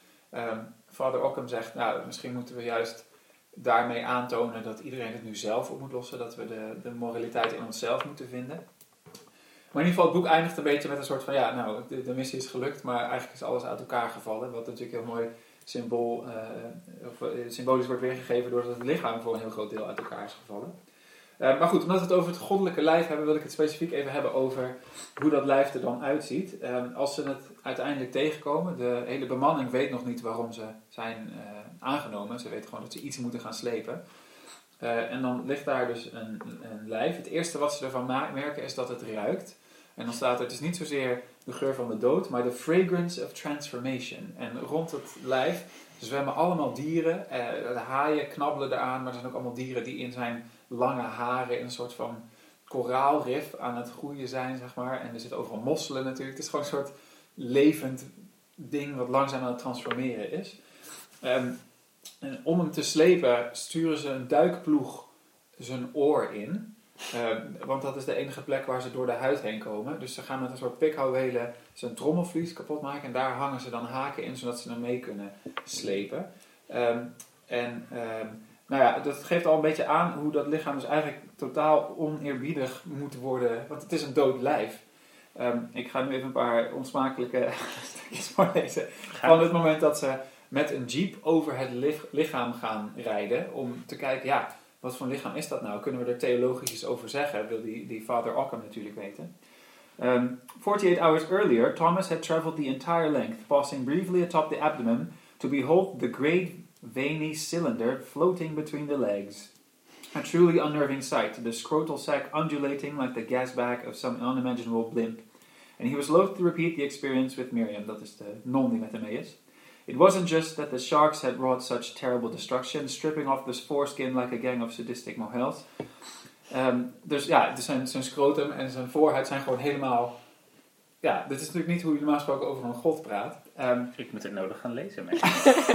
Vader Ockham zegt, nou, misschien moeten we juist daarmee aantonen dat iedereen het nu zelf op moet lossen, dat we de, de moraliteit in onszelf moeten vinden. Maar in ieder geval, het boek eindigt een beetje met een soort van, ja, nou, de, missie is gelukt, maar eigenlijk is alles uit elkaar gevallen. Wat natuurlijk heel mooi symbool, eh, eh, symbolisch wordt weergegeven doordat het lichaam voor een heel groot deel uit elkaar is gevallen. Eh, maar goed, omdat we het over het goddelijke lijf hebben, wil ik het specifiek even hebben over hoe dat lijf er dan uitziet. Eh, als ze het uiteindelijk tegenkomen, de hele bemanning weet nog niet waarom ze zijn aangenomen. Ze weten gewoon dat ze iets moeten gaan slepen. En dan ligt daar dus een, een lijf. Het eerste wat ze ervan merken is dat het ruikt. En dan staat er, het is niet zozeer de geur van de dood, maar de fragrance of transformation. En rond het lijf zwemmen allemaal dieren. Eh, de haaien knabbelen eraan, maar er zijn ook allemaal dieren die in zijn lange haren in een soort van koraalrif aan het groeien zijn, zeg maar. En er zitten overal mosselen natuurlijk. Het is gewoon een soort levend ding wat langzaam aan het transformeren is. Ehm, en om hem te slepen sturen ze een duikploeg zijn oor in. Ehm, want dat is de enige plek waar ze door de huid heen komen. Dus ze gaan met een soort pikhouwelen zijn trommelvlies kapot maken. En daar hangen ze dan haken in, zodat ze hem mee kunnen slepen. Ehm, en ehm, nou ja, dat geeft al een beetje aan hoe dat lichaam dus eigenlijk totaal oneerbiedig moet worden. Want het is een dood lijf. Ehm, ik ga nu even een paar onsmakelijke stukjes voorlezen. Van het moment dat ze met een jeep over het lich- lichaam gaan rijden. Om te kijken, ja, wat voor lichaam is dat nou? Kunnen we er theologisch iets over zeggen? Wil die, die Father Ockham natuurlijk weten. Um, 48 hours earlier, Thomas had traveled the entire length, passing briefly atop the abdomen to behold the great veiny cylinder floating between the legs. A truly unnerving sight, the scrotal sac undulating like the gas bag of some unimaginable blimp. And he was loath to repeat the experience with Miriam, dat is de non die met hem mee is. It wasn't just that the sharks had wrought such terrible destruction, stripping off the foreskin like a gang of sadistic mohels. Ehm, dus ja, dus zijn, zijn scrotum en zijn voorhuid zijn gewoon helemaal... Ja, dit is natuurlijk niet hoe je normaal gesproken over een god praat. Ehm, Ik moet het nodig gaan lezen.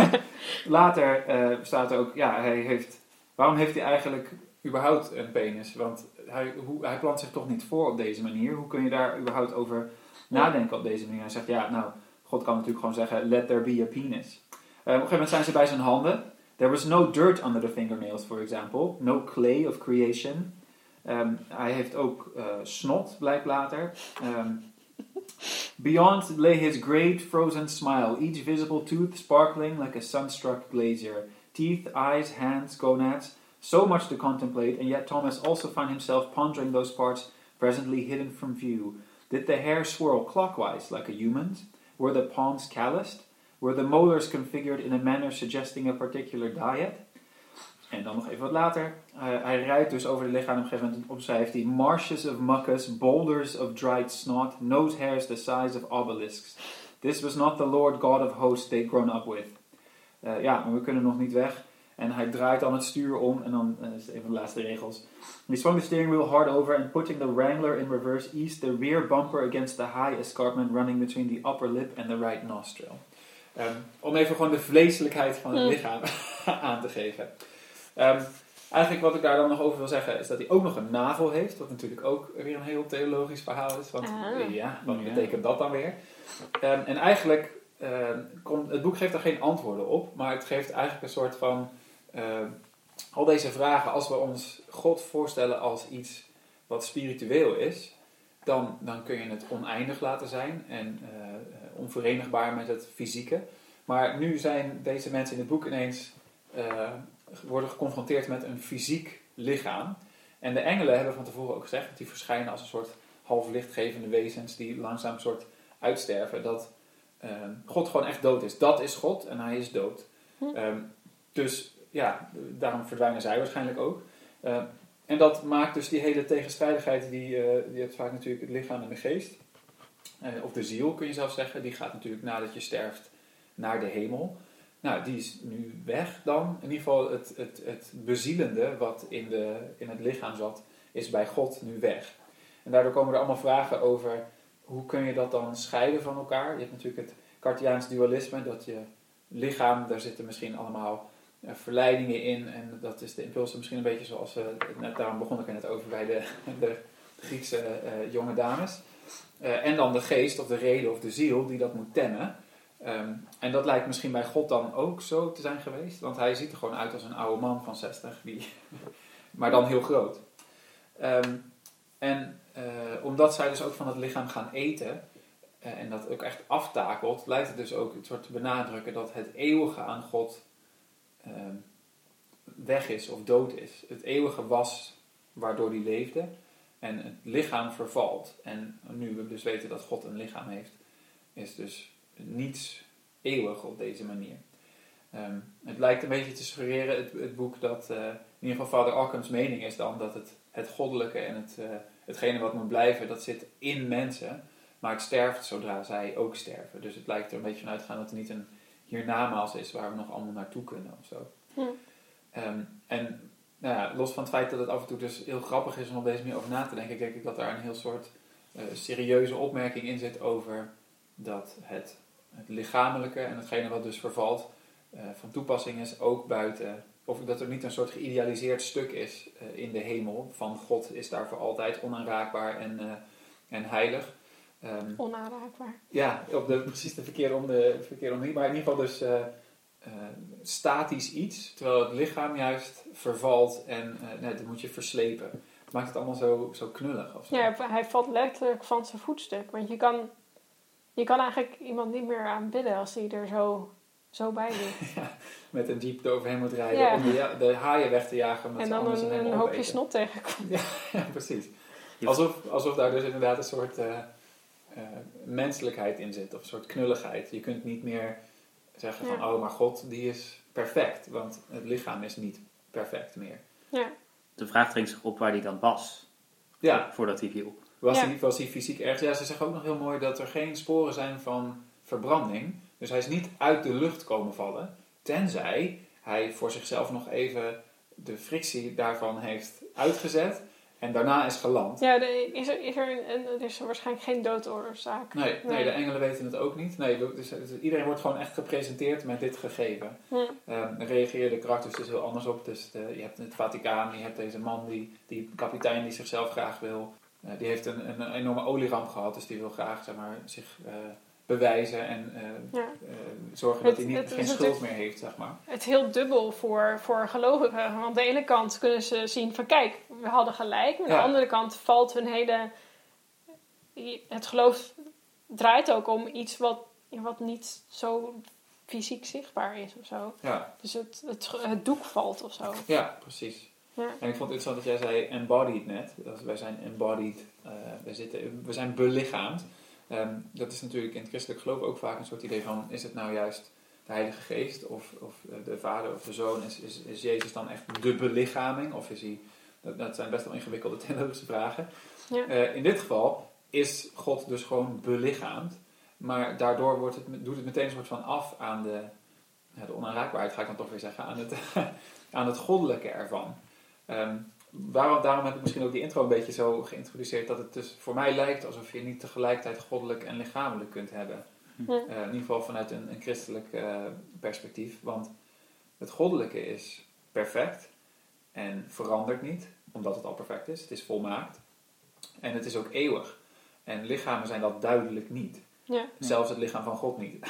Later eh, staat er ook, ja, hij heeft... Waarom heeft hij eigenlijk überhaupt een penis? Want hij, hoe, hij plant zich toch niet voor op deze manier. Hoe kun je daar überhaupt over nadenken op deze manier? Hij zegt, ja, nou, God kan natuurlijk gewoon zeggen, let there be a penis. Uh, op een gegeven moment zijn ze bij zijn handen. There was no dirt under the fingernails, for example. No clay of creation. Um, hij heeft ook uh, snot, blijkt later. Um, Beyond lay his great frozen smile, each visible tooth sparkling like a sunstruck glazier. Teeth, eyes, hands, gonads, so much to contemplate, and yet Thomas also found himself pondering those parts presently hidden from view. Did the hair swirl clockwise like a human's? Were the palms calloused? Were the molars configured in a manner suggesting a particular diet? En dan nog even wat later. Uh, hij rijdt dus over de lichaam. Op een gegeven moment omschrijft hij marshes of mucus, boulders of dried snot, nose hairs the size of obelisks. This was not the Lord God of hosts they'd grown up with. Uh, ja, maar we kunnen nog niet weg. En hij draait dan het stuur om. En dan uh, is een van de laatste regels. He swung the steering wheel hard over and putting the Wrangler in reverse eased the rear bumper against the high escarpment running between the upper lip and the right nostril. Um, om even gewoon de vleeselijkheid van het lichaam aan te geven. Um, eigenlijk wat ik daar dan nog over wil zeggen is dat hij ook nog een navel heeft. Wat natuurlijk ook weer een heel theologisch verhaal is. Want ah. ja, wat betekent dat dan weer? Um, en eigenlijk, uh, kon, het boek geeft daar geen antwoorden op. Maar het geeft eigenlijk een soort van... Uh, al deze vragen, als we ons God voorstellen als iets wat spiritueel is... Dan, dan kun je het oneindig laten zijn en uh, onverenigbaar met het fysieke. Maar nu zijn deze mensen in het boek ineens uh, worden geconfronteerd met een fysiek lichaam. En de engelen hebben van tevoren ook gezegd, dat die verschijnen als een soort half lichtgevende wezens die langzaam een soort uitsterven. Dat uh, God gewoon echt dood is. Dat is God en hij is dood. Hm. Um, dus ja, daarom verdwijnen zij waarschijnlijk ook. Uh, en dat maakt dus die hele tegenstrijdigheid, die, uh, die hebt vaak natuurlijk het lichaam en de geest. of de ziel kun je zelf zeggen, die gaat natuurlijk nadat je sterft naar de hemel. Nou, die is nu weg dan. In ieder geval het, het, het bezielende wat in, de, in het lichaam zat, is bij God nu weg. En daardoor komen er allemaal vragen over hoe kun je dat dan scheiden van elkaar. Je hebt natuurlijk het Cartiaans dualisme, dat je lichaam, daar zitten misschien allemaal verleidingen in. En dat is de impuls misschien een beetje zoals, uh, net, daarom begon ik er net over bij de, de Griekse uh, jonge dames. en dan de geest of de reden of de ziel die dat moet temmen. Um, en dat lijkt misschien bij God dan ook zo te zijn geweest. Want hij ziet er gewoon uit als een oude man van 60, die, maar dan heel groot. Um, en omdat zij dus ook van het lichaam gaan eten, en dat ook echt aftakelt, lijkt het dus ook het soort te benadrukken dat het eeuwige aan God weg is of dood is. Het eeuwige was waardoor hij leefde en het lichaam vervalt. En nu we dus weten dat God een lichaam heeft, is dus niets eeuwig op deze manier. Um, het lijkt een beetje te suggereren, het, het boek, dat uh, in ieder geval Vader Arkham's mening is dan dat het, het goddelijke en het, uh, hetgene wat moet blijven, dat zit in mensen, maar het sterft zodra zij ook sterven. Dus het lijkt er een beetje van uitgaan dat er niet een hiernamaals is waar we nog allemaal naartoe kunnen of zo. Hm. Um, en nou ja, los van het feit dat het af en toe dus heel grappig is om op deze manier over na te denken, denk ik dat daar een heel soort uh, serieuze opmerking in zit over dat het het lichamelijke en hetgene wat dus vervalt uh, van toepassing is ook buiten. Of dat er niet een soort geïdealiseerd stuk is uh, in de hemel. Van God is daar voor altijd onaanraakbaar en, en heilig. Um, onaanraakbaar. Ja, op de, precies de verkeerde om de verkeerde Maar in ieder geval dus statisch iets. Terwijl het lichaam juist vervalt en nee, dat moet je verslepen. Het maakt het allemaal zo, zo knullig. Of zo. Ja, hij valt letterlijk van zijn voetstuk. Want je kan je kan eigenlijk iemand niet meer aanbidden als hij er zo, zo bij ligt. ja, met een jeep eroverheen moet rijden ja. om de, de, haaien weg te jagen. Met en dan een, een hoopje snot tegenkomt. Ja, ja, precies. Alsof, alsof daar dus inderdaad een soort uh, uh, menselijkheid in zit. Of een soort knulligheid. Je kunt niet meer zeggen van, oh maar God, die is perfect. Want het lichaam is niet perfect meer. Ja. De vraag dringt zich op waar die dan was. Ja. Voordat hij viel. Was, ja. hij, was hij fysiek ergens? Ja, ze zeggen ook nog heel mooi dat er geen sporen zijn van verbranding. Dus hij is niet uit de lucht komen vallen. Tenzij hij voor zichzelf nog even de frictie daarvan heeft uitgezet. En daarna is geland. Ja, de- is er, is er, een, er is waarschijnlijk geen doodoorzaak. Nee, nee, Nee. de engelen weten het ook niet. Nee, dus, dus iedereen wordt gewoon echt gepresenteerd met dit gegeven. Hm. Ehm, daar reageren de karakters dus heel anders op. Dus de- je hebt het Vaticaan, je hebt deze man, die, die kapitein die zichzelf graag wil. Eh, die heeft een, een enorme olieramp gehad, dus die wil graag zeg maar, zich eh, bewijzen en eh, Ja. eh, zorgen Het- dat hij niet, geen schuld meer heeft, zeg maar. Het is heel dubbel voor, voor gelovigen. Want aan de ene kant kunnen ze zien van kijk, we hadden gelijk. Maar aan de andere kant valt hun hele... Het geloof draait ook om iets wat, wat niet zo fysiek zichtbaar is of zo. Ja, Dus het, het, het doek valt of zo. ja precies. Ja. En ik vond het interessant dat jij zei embodied net. Dat wij zijn embodied, eh, wij zitten, we zijn belichaamd. Ehm, dat is natuurlijk in het christelijk geloof ook vaak een soort idee van, is het nou juist de Heilige Geest of, of eh, de Vader of de Zoon? Is, is, is Jezus dan echt de belichaming? Of is hij, dat, dat zijn best wel ingewikkelde theologische vragen. Ja. Eh, in dit geval is God dus gewoon belichaamd. Maar daardoor wordt het, doet het meteen een soort van af aan de, de onaanraakbaarheid, ga ik dan toch weer zeggen, aan het, aan het goddelijke ervan. Ehm, waarom, daarom heb ik misschien ook die intro een beetje zo geïntroduceerd, dat het dus voor mij lijkt alsof je niet tegelijkertijd goddelijk en lichamelijk kunt hebben. Hm. Eh, in ieder geval vanuit een, een christelijk eh, perspectief. Want het goddelijke is perfect en verandert niet, omdat het al perfect is. Het is volmaakt. En het is ook eeuwig. En lichamen zijn dat duidelijk niet. Ja. Zelfs het lichaam van God niet.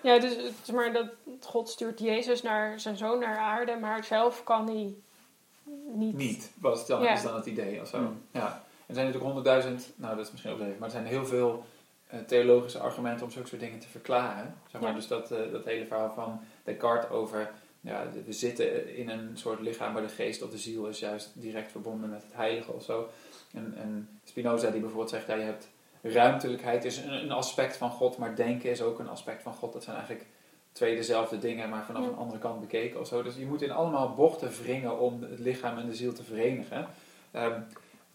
Ja, dus het is maar dat God stuurt Jezus naar zijn zoon naar aarde, maar zelf kan hij niet. niet, was dan, Ja. is dan het idee. Of zo. Hmm. Ja. Er zijn natuurlijk honderdduizend, nou dat is misschien overdreven, maar er zijn heel veel eh, theologische argumenten om zulke soort dingen te verklaren. Zeg maar. Ja. Dus dat, eh, dat hele verhaal van Descartes over, ja, we zitten in een soort lichaam, maar de geest of de ziel is juist direct verbonden met het heilige of zo. En, en Spinoza die bijvoorbeeld zegt, ja, je hebt ruimtelijkheid is een, een aspect van God, maar denken is ook een aspect van God. Dat zijn eigenlijk twee dezelfde dingen, maar vanaf Ja. een andere kant bekeken of zo. Dus je moet in allemaal bochten wringen om het lichaam en de ziel te verenigen. Ehm,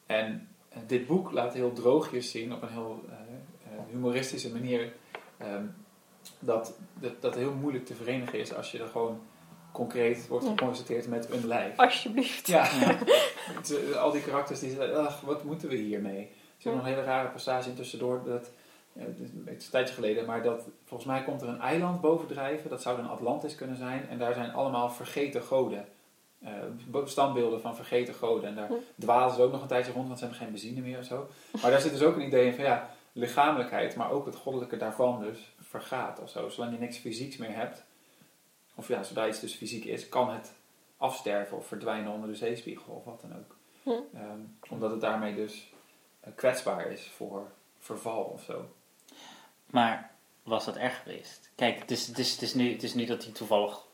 en dit boek laat heel droogjes zien, op een heel eh, eh, humoristische manier, ehm, dat, dat dat heel moeilijk te verenigen is als je er gewoon concreet wordt Ja. geconstateerd met een lijf. Alsjeblieft. Ja, eh, al die karakters die zeggen, ach, wat moeten we hiermee? Er zit nog een hele rare passage in tussendoor, dat, het is een beetje een tijdje geleden, maar dat volgens mij komt er een eiland bovendrijven, dat zou dan Atlantis kunnen zijn, en daar zijn allemaal vergeten goden. Eh, standbeelden van vergeten goden. En daar Ja. dwalen ze ook nog een tijdje rond, want ze hebben geen benzine meer of zo. Maar daar zit dus ook een idee in van ja, lichamelijkheid, maar ook het goddelijke daarvan dus vergaat of zo. Zolang je niks fysieks meer hebt, of ja, zodra iets dus fysiek is, kan het afsterven of verdwijnen onder de zeespiegel of wat dan ook. Hm. Ehm, omdat het daarmee dus eh, kwetsbaar is voor verval of zo. Maar was dat erg geweest? Kijk, het is, het is, het is, nu, het is nu dat hij toevallig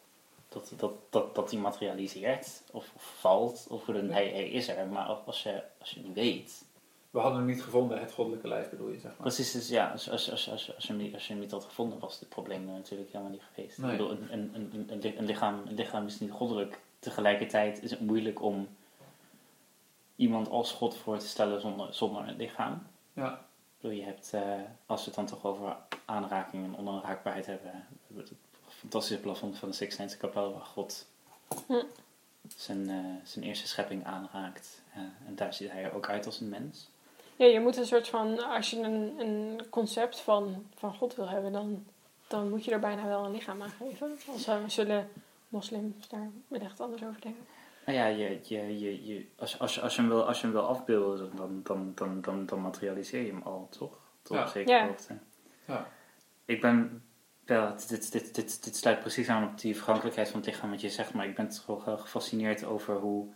dat, dat, dat, dat hij materialiseert of, of valt, of hoe dan, hij, hij is er. Maar als je, als je niet weet. We hadden hem niet gevonden, het goddelijke lijf bedoel je, zeg maar. Precies, dus ja, als, als, als, als, als, je hem niet, als je hem niet had gevonden, was dit probleem er natuurlijk helemaal niet geweest. Nee. Ik bedoel, een, een, een, een, lichaam, een lichaam is niet goddelijk. Tegelijkertijd is het moeilijk om iemand als God voor te stellen zonder, zonder een lichaam. Ja. Je hebt, eh, als we het dan toch over aanraking en onaanraakbaarheid hebben, we hebben het fantastische plafond van de Sixtijnse kapel waar God Hm. zijn, eh, zijn eerste schepping aanraakt. Eh, en daar ziet hij er ook uit als een mens. Ja, je moet een soort van, als je een, een concept van, van God wil hebben, dan, dan moet je er bijna wel een lichaam aan geven. Uh, zullen moslims daar wellicht anders over denken. Nou ja, je, je, je, je, als, als, als, je hem wil, als je hem wil afbeelden, dan, dan, dan, dan, dan materialiseer je hem al, toch? Tot Ja. op zekere Ja. hoogte. Ja. Ik ben, wel, dit, dit, dit, dit sluit precies aan op die vergankelijkheid van het lichaam wat je zegt, maar ik ben toch wel gefascineerd over hoe,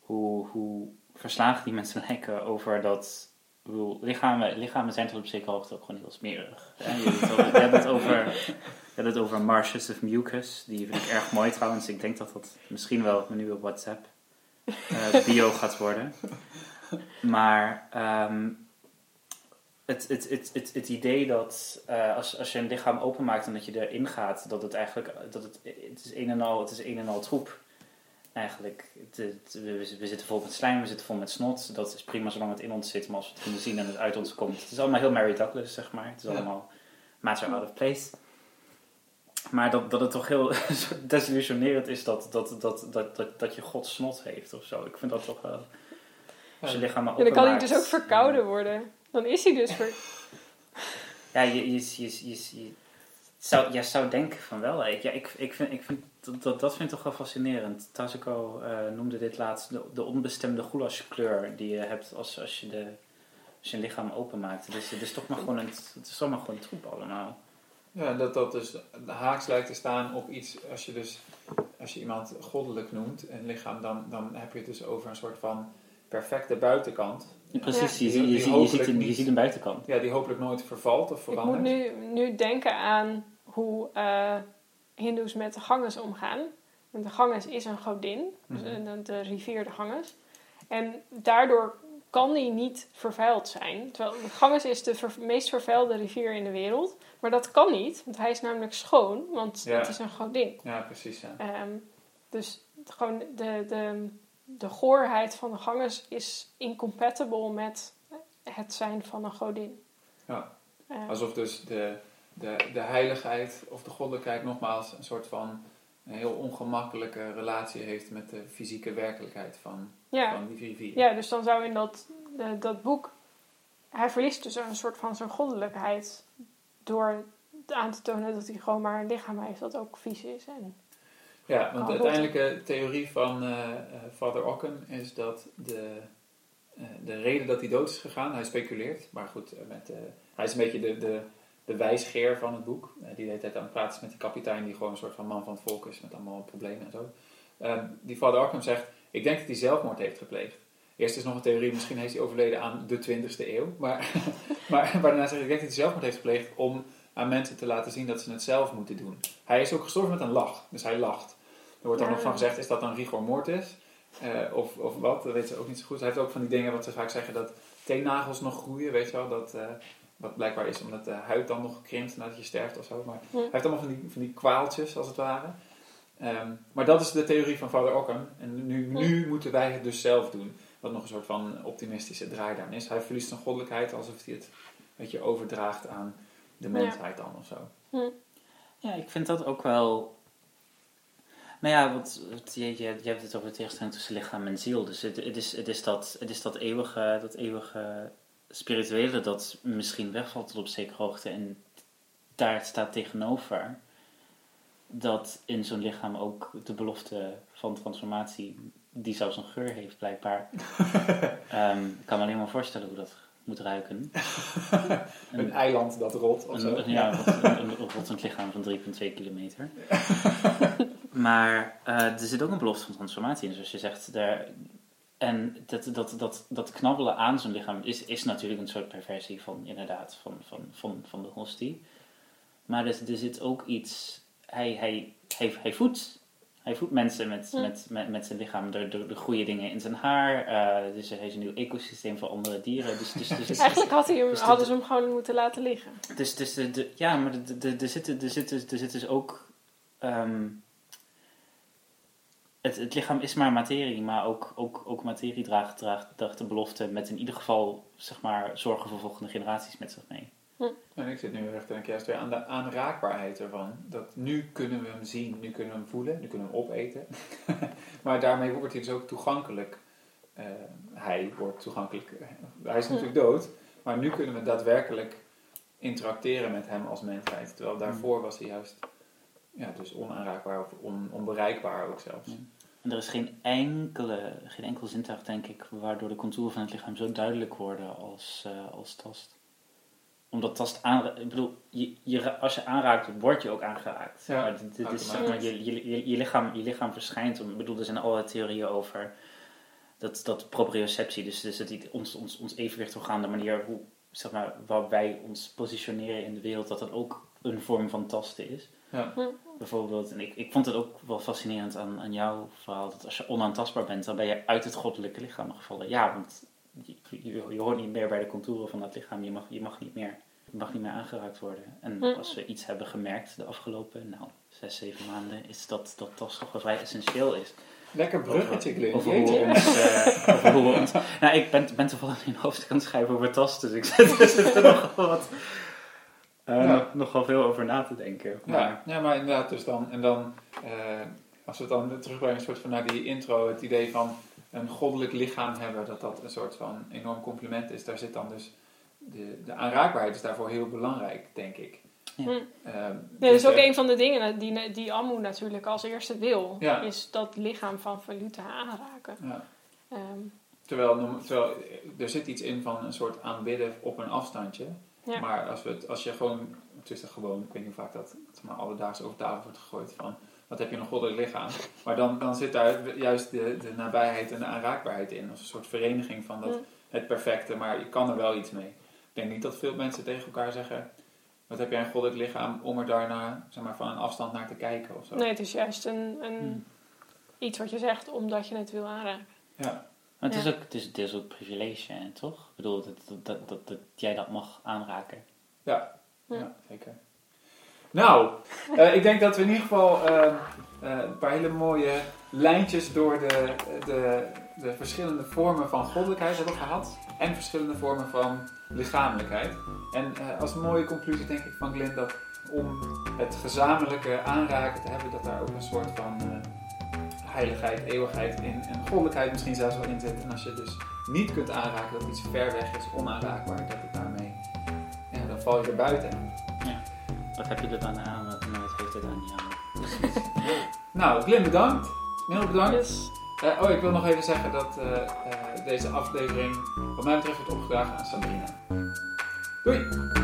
hoe, hoe verslagen die mensen lijken over dat... Ik bedoel, lichamen, lichamen zijn tot op zekere hoogte ook gewoon heel smerig. Hè? Je, je hebt het over, je hebt het over marshes of mucus. Die vind ik erg mooi trouwens. Ik denk dat dat misschien wel op mijn nieuwe WhatsApp eh, bio gaat worden. Maar ehm, het, het, het, het, het idee dat eh, als, als je een lichaam openmaakt en dat je erin gaat, dat het eigenlijk dat het, het is een en al, het is een en al troep. Eigenlijk, het, het- we, we zitten vol met slijm, we zitten vol met snot. Dat is prima zolang het in ons zit, maar als we het kunnen zien en het uit ons komt. Het is allemaal heel Mary Douglas, zeg maar. Het is allemaal matter out of place. Maar dat, dat het toch heel desillusionerend is dat, dat, dat, dat, dat, dat je God snot heeft of zo. Ik vind dat toch wel... Als je lichaam maar Ja, dan kan hij dus ook verkouden worden. Dan is hij dus ver... Ja, je, je, je, je, je zou, jij zou denken van wel. Ik, ja, ik, ik vind, ik vind dat, dat, vind ik toch wel fascinerend. Tasuko eh, noemde dit laatst de, de onbestemde goulashkleur die je hebt als, als, je, de, als je lichaam openmaakt. Dus het is toch maar gewoon een, het is toch maar gewoon troep allemaal. Ja, dat dat dus haaks lijkt te staan op iets, als je dus, als je iemand goddelijk noemt, een lichaam, dan, dan heb je het dus over een soort van perfecte buitenkant. Precies, Ja. je, ziet- Die je, ziet- je, ziet een, je ziet een buitenkant. Ja, die hopelijk nooit vervalt of Ik moet verandert. nu, nu denken aan hoe eh hindoes met de Ganges omgaan. Want de Ganges is een godin, dus Mhm. de, de rivier de Ganges. En daardoor kan die niet vervuild zijn. Terwijl de Ganges is de ver- meest vervuilde rivier in de wereld. Maar dat kan niet, want hij is namelijk schoon, want Ja. het is een godin. Ja, precies. Ja. Ehm, dus gewoon de, de, de goorheid van de Ganges is incompatible met het zijn van een godin. Ja. Eh, Alsof dus de, de, de heiligheid of de goddelijkheid nogmaals een soort van een heel ongemakkelijke relatie heeft met de fysieke werkelijkheid van, ja. van die rivier. Ja, dus dan zou in dat, de- dat boek... Hij verliest dus een soort van zijn goddelijkheid... door aan te tonen dat hij gewoon maar een lichaam heeft dat ook vies is. En, Ja, want de uiteindelijke theorie van eh eh, Father Ocken is dat de, eh, de reden dat hij dood is gegaan, hij speculeert, maar goed, eh, met, eh, hij is een beetje de, de, de wijsgeer van het boek. Eh, die de hele tijd aan het praten is met die kapitein, die gewoon een soort van man van het volk is met allemaal problemen en zo. Ehm, die Father Ocken zegt, ik denk dat hij zelfmoord heeft gepleegd. Eerst is nog een theorie, misschien heeft hij overleden aan de 20ste eeuw. Maar, maar, maar daarna hij, ik denk dat hij zelfmoord heeft gepleegd om aan mensen te laten zien dat ze het zelf moeten doen. Hij is ook gestorven met een lach, dus hij lacht. Er wordt dan Ja. nog van gezegd, is dat dan rigor mortis? Eh, of, of wat, dat weet ze ook niet zo goed. Hij heeft ook van die dingen wat ze vaak zeggen, dat teennagels nog groeien, weet je wel. Dat, eh, wat blijkbaar is omdat de huid dan nog krimpt nadat je sterft of zo. Maar hij heeft allemaal van die, van die kwaaltjes, als het ware. Ehm, maar dat is de theorie van Vader Ockham. En nu, nu moeten wij het dus zelf doen. Wat nog een soort van optimistische draai daarin is. Hij verliest zijn goddelijkheid alsof hij het een beetje overdraagt aan de mensheid dan of zo. Ja, ik vind dat ook wel. Nou ja, want het- je, je, je hebt het over de tegenstelling tussen lichaam en ziel. Dus het, het, is, het, is, dat, het is dat eeuwige, dat eeuwige spirituele dat misschien wegvalt tot op zekere hoogte. En daar staat tegenover dat in zo'n lichaam ook de belofte van transformatie, die zelfs een geur heeft blijkbaar. Ehm, ik kan me alleen maar voorstellen hoe dat moet ruiken. Een eiland dat rot of zo. Een, ja, een, een, een rottend lichaam van 3,2 kilometer. maar eh, er zit ook een belofte van transformatie in. Zoals je zegt, daar, en dat, dat, dat, dat knabbelen aan zo'n lichaam is, is natuurlijk een soort perversie van, inderdaad, van, van, van, van de hostie. Maar er, er zit ook iets, hij, hij, hij, hij voedt. Hij voedt mensen met, Hm. met, met, met zijn lichaam door, door de goede dingen in zijn haar. eh, dus hij is een nieuw ecosysteem voor andere dieren. Dus, dus, dus, Eigenlijk had hij hem, Dus de- hadden ze hem gewoon moeten laten liggen. dus, dus de, de- ja, maar de- de- er zit, er zit, er zit dus ook. ehm, het, het lichaam is maar materie, maar ook, ook, ook materie draagt, draagt, draagt de belofte met in ieder geval zeg maar, zorgen voor volgende generaties met zich mee. En ik zit nu echt denk juist weer aan de aanraakbaarheid ervan. Dat nu kunnen we hem zien, nu kunnen we hem voelen, nu kunnen we hem opeten. maar daarmee wordt hij dus ook toegankelijk. Eh, hij wordt toegankelijk. eh, hij is natuurlijk dood, maar nu kunnen we daadwerkelijk interacteren met hem als mensheid. Terwijl daarvoor was hij juist ja, dus onaanraakbaar of on, onbereikbaar ook zelfs. Ja. En er is geen, enkele, geen enkel zintuig, denk ik, waardoor de contouren van het lichaam zo duidelijk worden als, eh, als tast. Omdat tast aanra- Ik bedoel, je, je, als je aanraakt, word je ook aangeraakt. Ja, maar dit, dit is, zeg maar, je, je, je, je lichaam, je lichaam verschijnt. Ik bedoel, er zijn allerlei theorieën over dat, dat proprioceptie, dus, dus het, ons, ons, ons evenwicht doorgaande manier, hoe, zeg maar, waar wij ons positioneren in de wereld, dat dat ook een vorm van tasten is. Ja. Bijvoorbeeld, en ik, ik vond het ook wel fascinerend aan, aan jouw verhaal, dat als je onaantastbaar bent, dan ben je uit het goddelijke lichaam gevallen. Ja, want je, je, je hoort niet meer bij de contouren van dat lichaam, je mag, je mag, niet, meer, je mag niet meer aangeraakt worden. En Hm. als we iets hebben gemerkt de afgelopen, nou, zes, zeven maanden, is dat dat tas toch wel vrij essentieel is. Lekker bruggetje, Glenn. Over hoe we Jeetje. ons... eh, over hoe we ons nou, ik ben, ben toevallig in een hoofdstuk aan het schrijven over tas, dus ik zit, er zit er nogal wat... eh, Ja. nog- Nogal veel over na te denken. Maar, Ja, ja, maar inderdaad, dus dan, en dan, eh, als we het dan terugbrengen, een soort van naar die intro, het idee van, een goddelijk lichaam hebben, dat dat een soort van enorm compliment is. Daar zit dan dus de, de aanraakbaarheid is daarvoor heel belangrijk, denk ik. Ja. Hm. Ehm, dus, dat is ook eh, een van de dingen die, die Ammu natuurlijk als eerste wil. Ja. Is dat lichaam van Valuta aanraken. ja. Ehm, Terwijl, terwijl er zit iets in van een soort aanbidden op een afstandje. Ja. Maar als, we het, als je gewoon, het is er gewoon, ik weet niet hoe vaak dat maar, alledaags over tafel wordt gegooid van, wat heb je een goddelijk lichaam? Maar dan, dan zit daar juist de, de nabijheid en de aanraakbaarheid in. Als een soort vereniging van dat, hm. het perfecte, maar je kan er wel iets mee. Ik denk niet dat veel mensen tegen elkaar zeggen, wat heb jij een goddelijk lichaam, om er daarna zeg maar, van een afstand naar te kijken of zo. Nee, het is juist een, een, Hm. iets wat je zegt omdat je het wil aanraken. Ja, Maar het, Ja. is ook, het, is, het is ook privilege, hè, toch? Ik bedoel, dat, dat, dat, dat, dat jij dat mag aanraken. Ja, ja zeker. Nou, eh, ik denk dat we in ieder geval eh, eh, een paar hele mooie lijntjes door de, de, de verschillende vormen van goddelijkheid hebben gehad. En verschillende vormen van lichamelijkheid. En eh, als mooie conclusie denk ik van Glenn dat om het gezamenlijke aanraken te hebben, dat daar ook een soort van eh, heiligheid, eeuwigheid in en goddelijkheid misschien zelfs wel in zit. En als je dus niet kunt aanraken, dat iets ver weg is, onaanraakbaar, dat het daarmee, ja, dan val je er buiten. Wat heb je er dan aan? Wat wat heeft het aan jou? Nou, Glenn bedankt. Heel bedankt. Eh, oh, ik wil nog even zeggen dat deze aflevering wat mij betreft wordt opgedragen aan Sabrina. Doei!